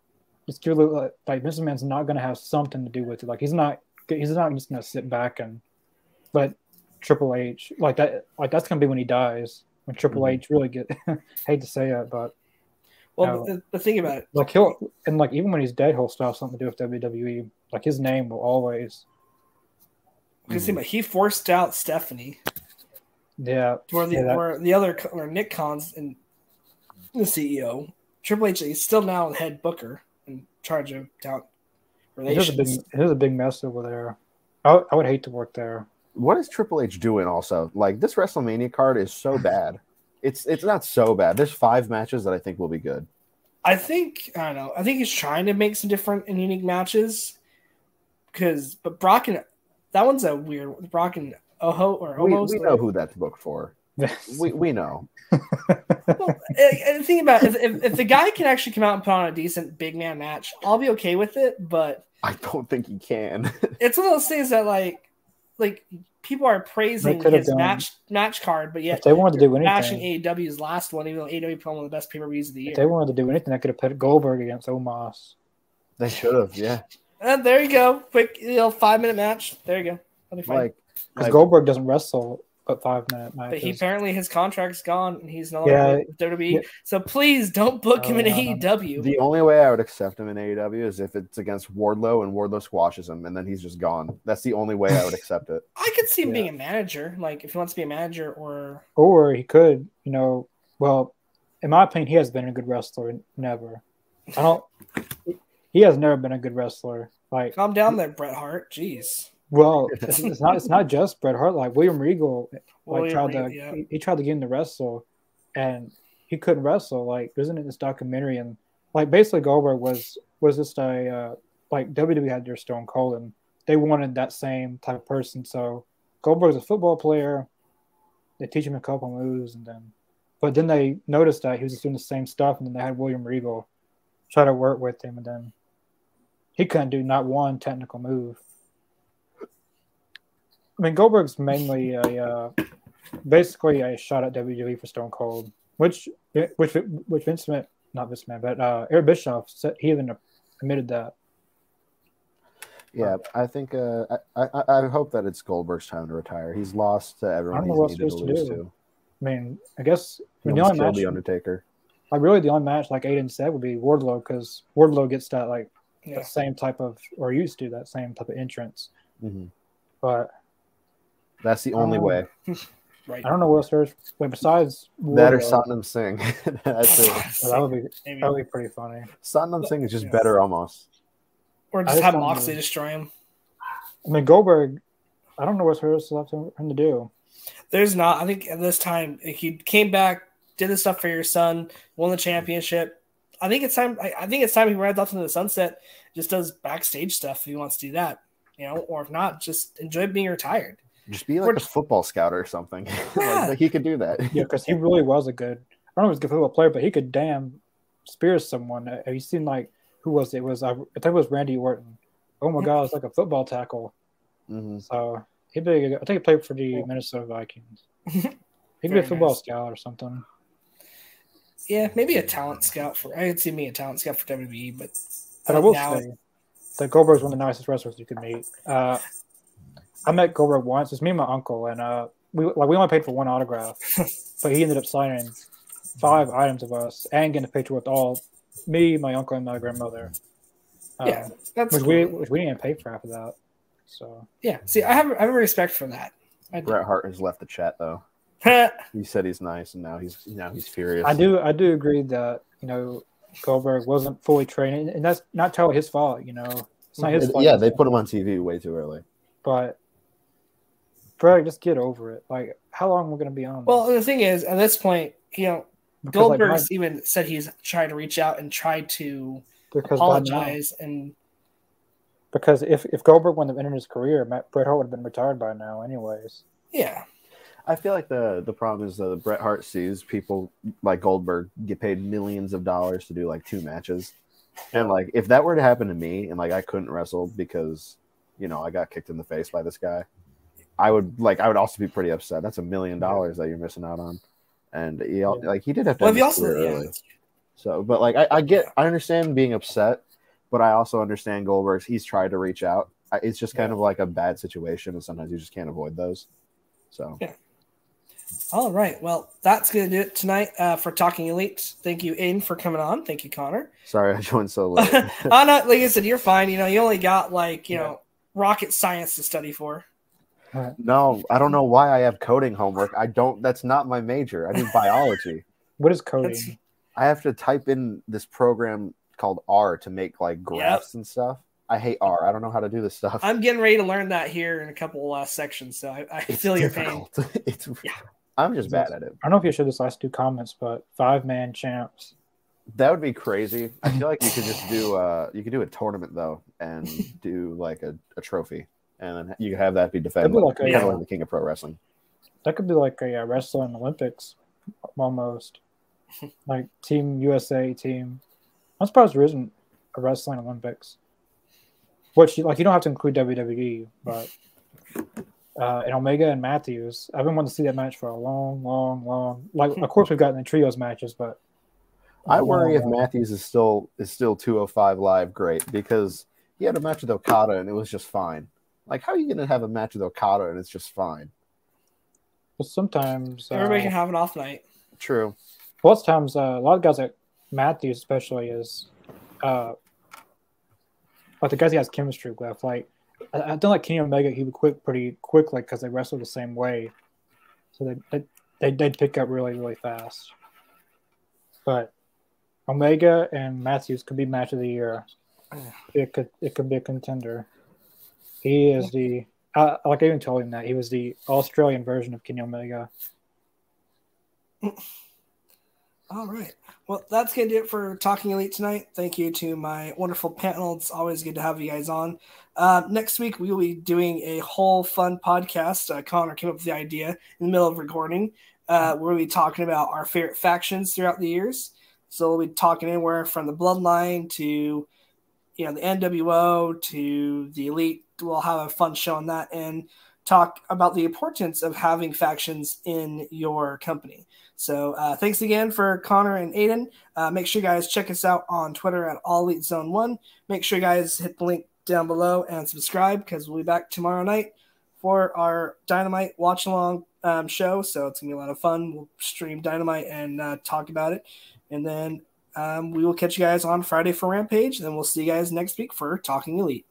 just give it like, like Vince McMahon's not going to have something to do with it. Like he's not he's not just going to sit back and let Triple H like that like that's going to be when he dies when Triple Mhm. H really get (laughs) hate to say it, but well, No. the, the thing about it, like he'll and like even when he's dead, he'll still have something to do with WWE. Like his name will always because think about it, he forced out Stephanie, yeah where the yeah, that- where the other where Nick Khan's and the CEO Triple H is still now the head booker in charge of talent it is a big relations. it is a big mess over there. I, would- I would hate to work there. What is Triple H doing also? Like this WrestleMania card is so (laughs) bad. It's it's not so bad. There's five matches that I think will be good. I think I don't know. I think he's trying to make some different and unique matches. Because, but Brock and that one's a weird Brock and Omos or We, we know who that's booked for. We we know. (laughs) Well, and- and think about it, if, if if the guy can actually come out and put on a decent big man match, I'll be okay with it. But I don't think he can. (laughs) it's one of those things that like like people are praising could've his done- match match card, but if yet they wanted to do bashing anything, AEW's last one, even though AEW put on one of the best pay per views of the if they wanted to do anything, they could have put Goldberg against Omos. they should have. Yeah. And there you go, quick, you know, five minute match. There you go. That'll be fine. Like, Because like Goldberg doesn't wrestle but five minute but he apparently his contract's gone and he's no longer Yeah, with WWE. yeah. So please don't book him Oh, in no, no, no. AEW. the only way I would accept him in AEW is if it's against Wardlow and Wardlow squashes him and then he's just gone. That's the only way I would accept it. (laughs) I could see him Yeah. being a manager, like if he wants to be a manager or or he could, you know, well, in my opinion, he has been a good wrestler. Never. I don't. He has never been a good wrestler. Like, calm down there, Bret Hart. Jeez. Well, it's, it's (laughs) not. It's not just Bret Hart. Like William Regal, like William tried Regal, to. yeah. He, he tried to get him to wrestle, and he couldn't wrestle. Like, isn't it this documentary? And like, basically, Goldberg was was just a uh, like WWE had their Stone Cold, and they wanted that same type of person. So Goldberg's a football player. They teach him a couple moves, and then, but then they noticed that he was just doing the same stuff, and then they had William Regal try to work with him, and then he couldn't do not one technical move. I mean, Goldberg's mainly a uh, basically a shot at WWE for Stone Cold, which which which Vince McMahon, not Vince McMahon, but uh, Eric Bischoff said he even admitted that. Yeah, I think uh, I, I I hope that it's Goldberg's time to retire. He's lost to everyone I don't he's know what needed to supposed to lose do. to. I mean, I guess He I mean, the only match, the Undertaker. like really the only match like Aiden said would be Wardlow because Wardlow gets that like Yeah. that same type of or used to that same type of entrance, hmm but That's the only Um, way. (laughs) Right. I don't know what else there's. Wait, besides That or Wardlow, Satnam Singh. (laughs) That's it. that would be Maybe. that would be pretty funny. Satnam Singh is just Yes. better almost. Or just just have don't Moxley destroy him. I mean, Goldberg, I don't know what's else left for him to do. There's not. I think at this time he came back, did the stuff for your son, won the championship. I think it's time. I, I think it's time he rides off into the sunset. Just does backstage stuff if he wants to do that, you know. Or if not, just enjoy being retired. Just be like We're- a football scout or something. (laughs) Yeah. like, he could do that. Yeah, because he really was a good. I don't know if he was a good football player, but he could damn spear someone. Uh, Have you seen like who was it? it was I, I think it was Randy Orton. Oh my god, it's like a football tackle. hmm So he'd be. a good- I think he played for the Minnesota Vikings. (laughs) He could be a football nice. scout or something. Yeah, maybe a talent scout for. I could see me a talent scout for WWE, but But I will now say that Goldberg's one of the nicest wrestlers you could meet. Uh, I met Goldberg once. It's me and my uncle, and uh, we like we only paid for one autograph, (laughs) but he ended up signing five items of us and getting a picture with all me, my uncle, and my grandmother. Uh, yeah, that's which cool. we which we didn't pay for half of that. So yeah. See, I have I have a respect for that. I do. Bret Hart has left the chat though. (laughs) He said he's nice, and now he's now he's furious. I do I do agree that you know Goldberg wasn't fully trained, and that's not totally his fault. You know, it's not his fault. Yeah, they put him on TV way too early. but Bro, just get over it. Like, how long we're we gonna be on? well, the thing is, at this point, you know, Because, like, my- even said he's trying to reach out and try to because by now- apologize and because if if Goldberg wouldn't have ended his career, Matt, Bret Hart would have been retired by now, anyways. Yeah. I feel like the the problem is that Bret Hart sees people like Goldberg get paid millions of dollars to do like two matches, and like if that were to happen to me and like I couldn't wrestle because you know I got kicked in the face by this guy, I would like I would also be pretty upset. That's a million dollars that you're missing out on, and he like he did have to. Well, you also, yeah, early. So, but like I, I get, I understand being upset, but I also understand Goldberg's. He's tried to reach out. It's just kind of like a bad situation, and sometimes you just can't avoid those. So, Yeah. All right. Well, that's going to do it tonight uh, for Talking Elite. Thank you, Aiden, for coming on. Thank you, Connor. sorry I joined so late. (laughs) oh, no, like I said, you're fine. You know, you only got like, you know, rocket science to study for. No, I don't know why I have coding homework. I don't. That's not my major. I do (laughs) biology. What is coding? That's- I have to type in this program called R to make like graphs and stuff. I hate R. I don't know how to do this stuff. I'm getting ready to learn that here in a couple uh, sections, so I, I It's feel your pain. (laughs) it's. Yeah. I'm just bad at it. I don't know if you showed this last two comments, but five man champs. That would be crazy. I feel like you could just do uh you could do a tournament though and (laughs) do like a, a trophy and then you could have that be defended be like a- kind of yeah. like the king of pro wrestling. That could be like a uh, wrestling Olympics, almost. (laughs) like Team USA team. I'm surprised there isn't a wrestling Olympics. Which like you don't have to include WWE, but uh, and Omega and Matthews. I've been wanting to see that match for a long, long, long. Like of course we've gotten the trios matches, but I worry if long, Matthews is still is still 205 live great because he had a match with Okada and it was just fine. Like how are you going to have a match with Okada and it's just fine? But sometimes uh, Everybody can have an off night. True. most times uh, a lot of guys like Matthews especially is uh like the guys he has chemistry with like I, I don't like Kenny Omega he would quit pretty quickly because they wrestle the same way so they, they they they'd pick up really really fast but Omega and Matthews could be match of the year it could it could be a contender he is the like I even told him that he was the Australian version of Kenny Omega (clears throat) All right. Well, that's going to do it for Talking Elite tonight. Thank you to my wonderful panel. It's always good to have you guys on. Uh, next week, we will be doing a whole fun podcast. Uh, Connor came up with the idea in the middle of recording uh, we'll be talking about our favorite factions throughout the years. So we'll be talking anywhere from the Bloodline to, you know, the NWO to the Elite. We'll have a fun show on that and talk about the importance of having factions in your company. So uh, thanks again for Connor and Aiden. Uh, make sure you guys check us out on Twitter at All Elite Zone One. Make sure you guys hit the link down below and subscribe because we'll be back tomorrow night for our Dynamite watch along um, show. So it's gonna be a lot of fun. We'll stream Dynamite and uh, talk about it, and then um, we will catch you guys on Friday for Rampage. And then we'll see you guys next week for Talking Elite.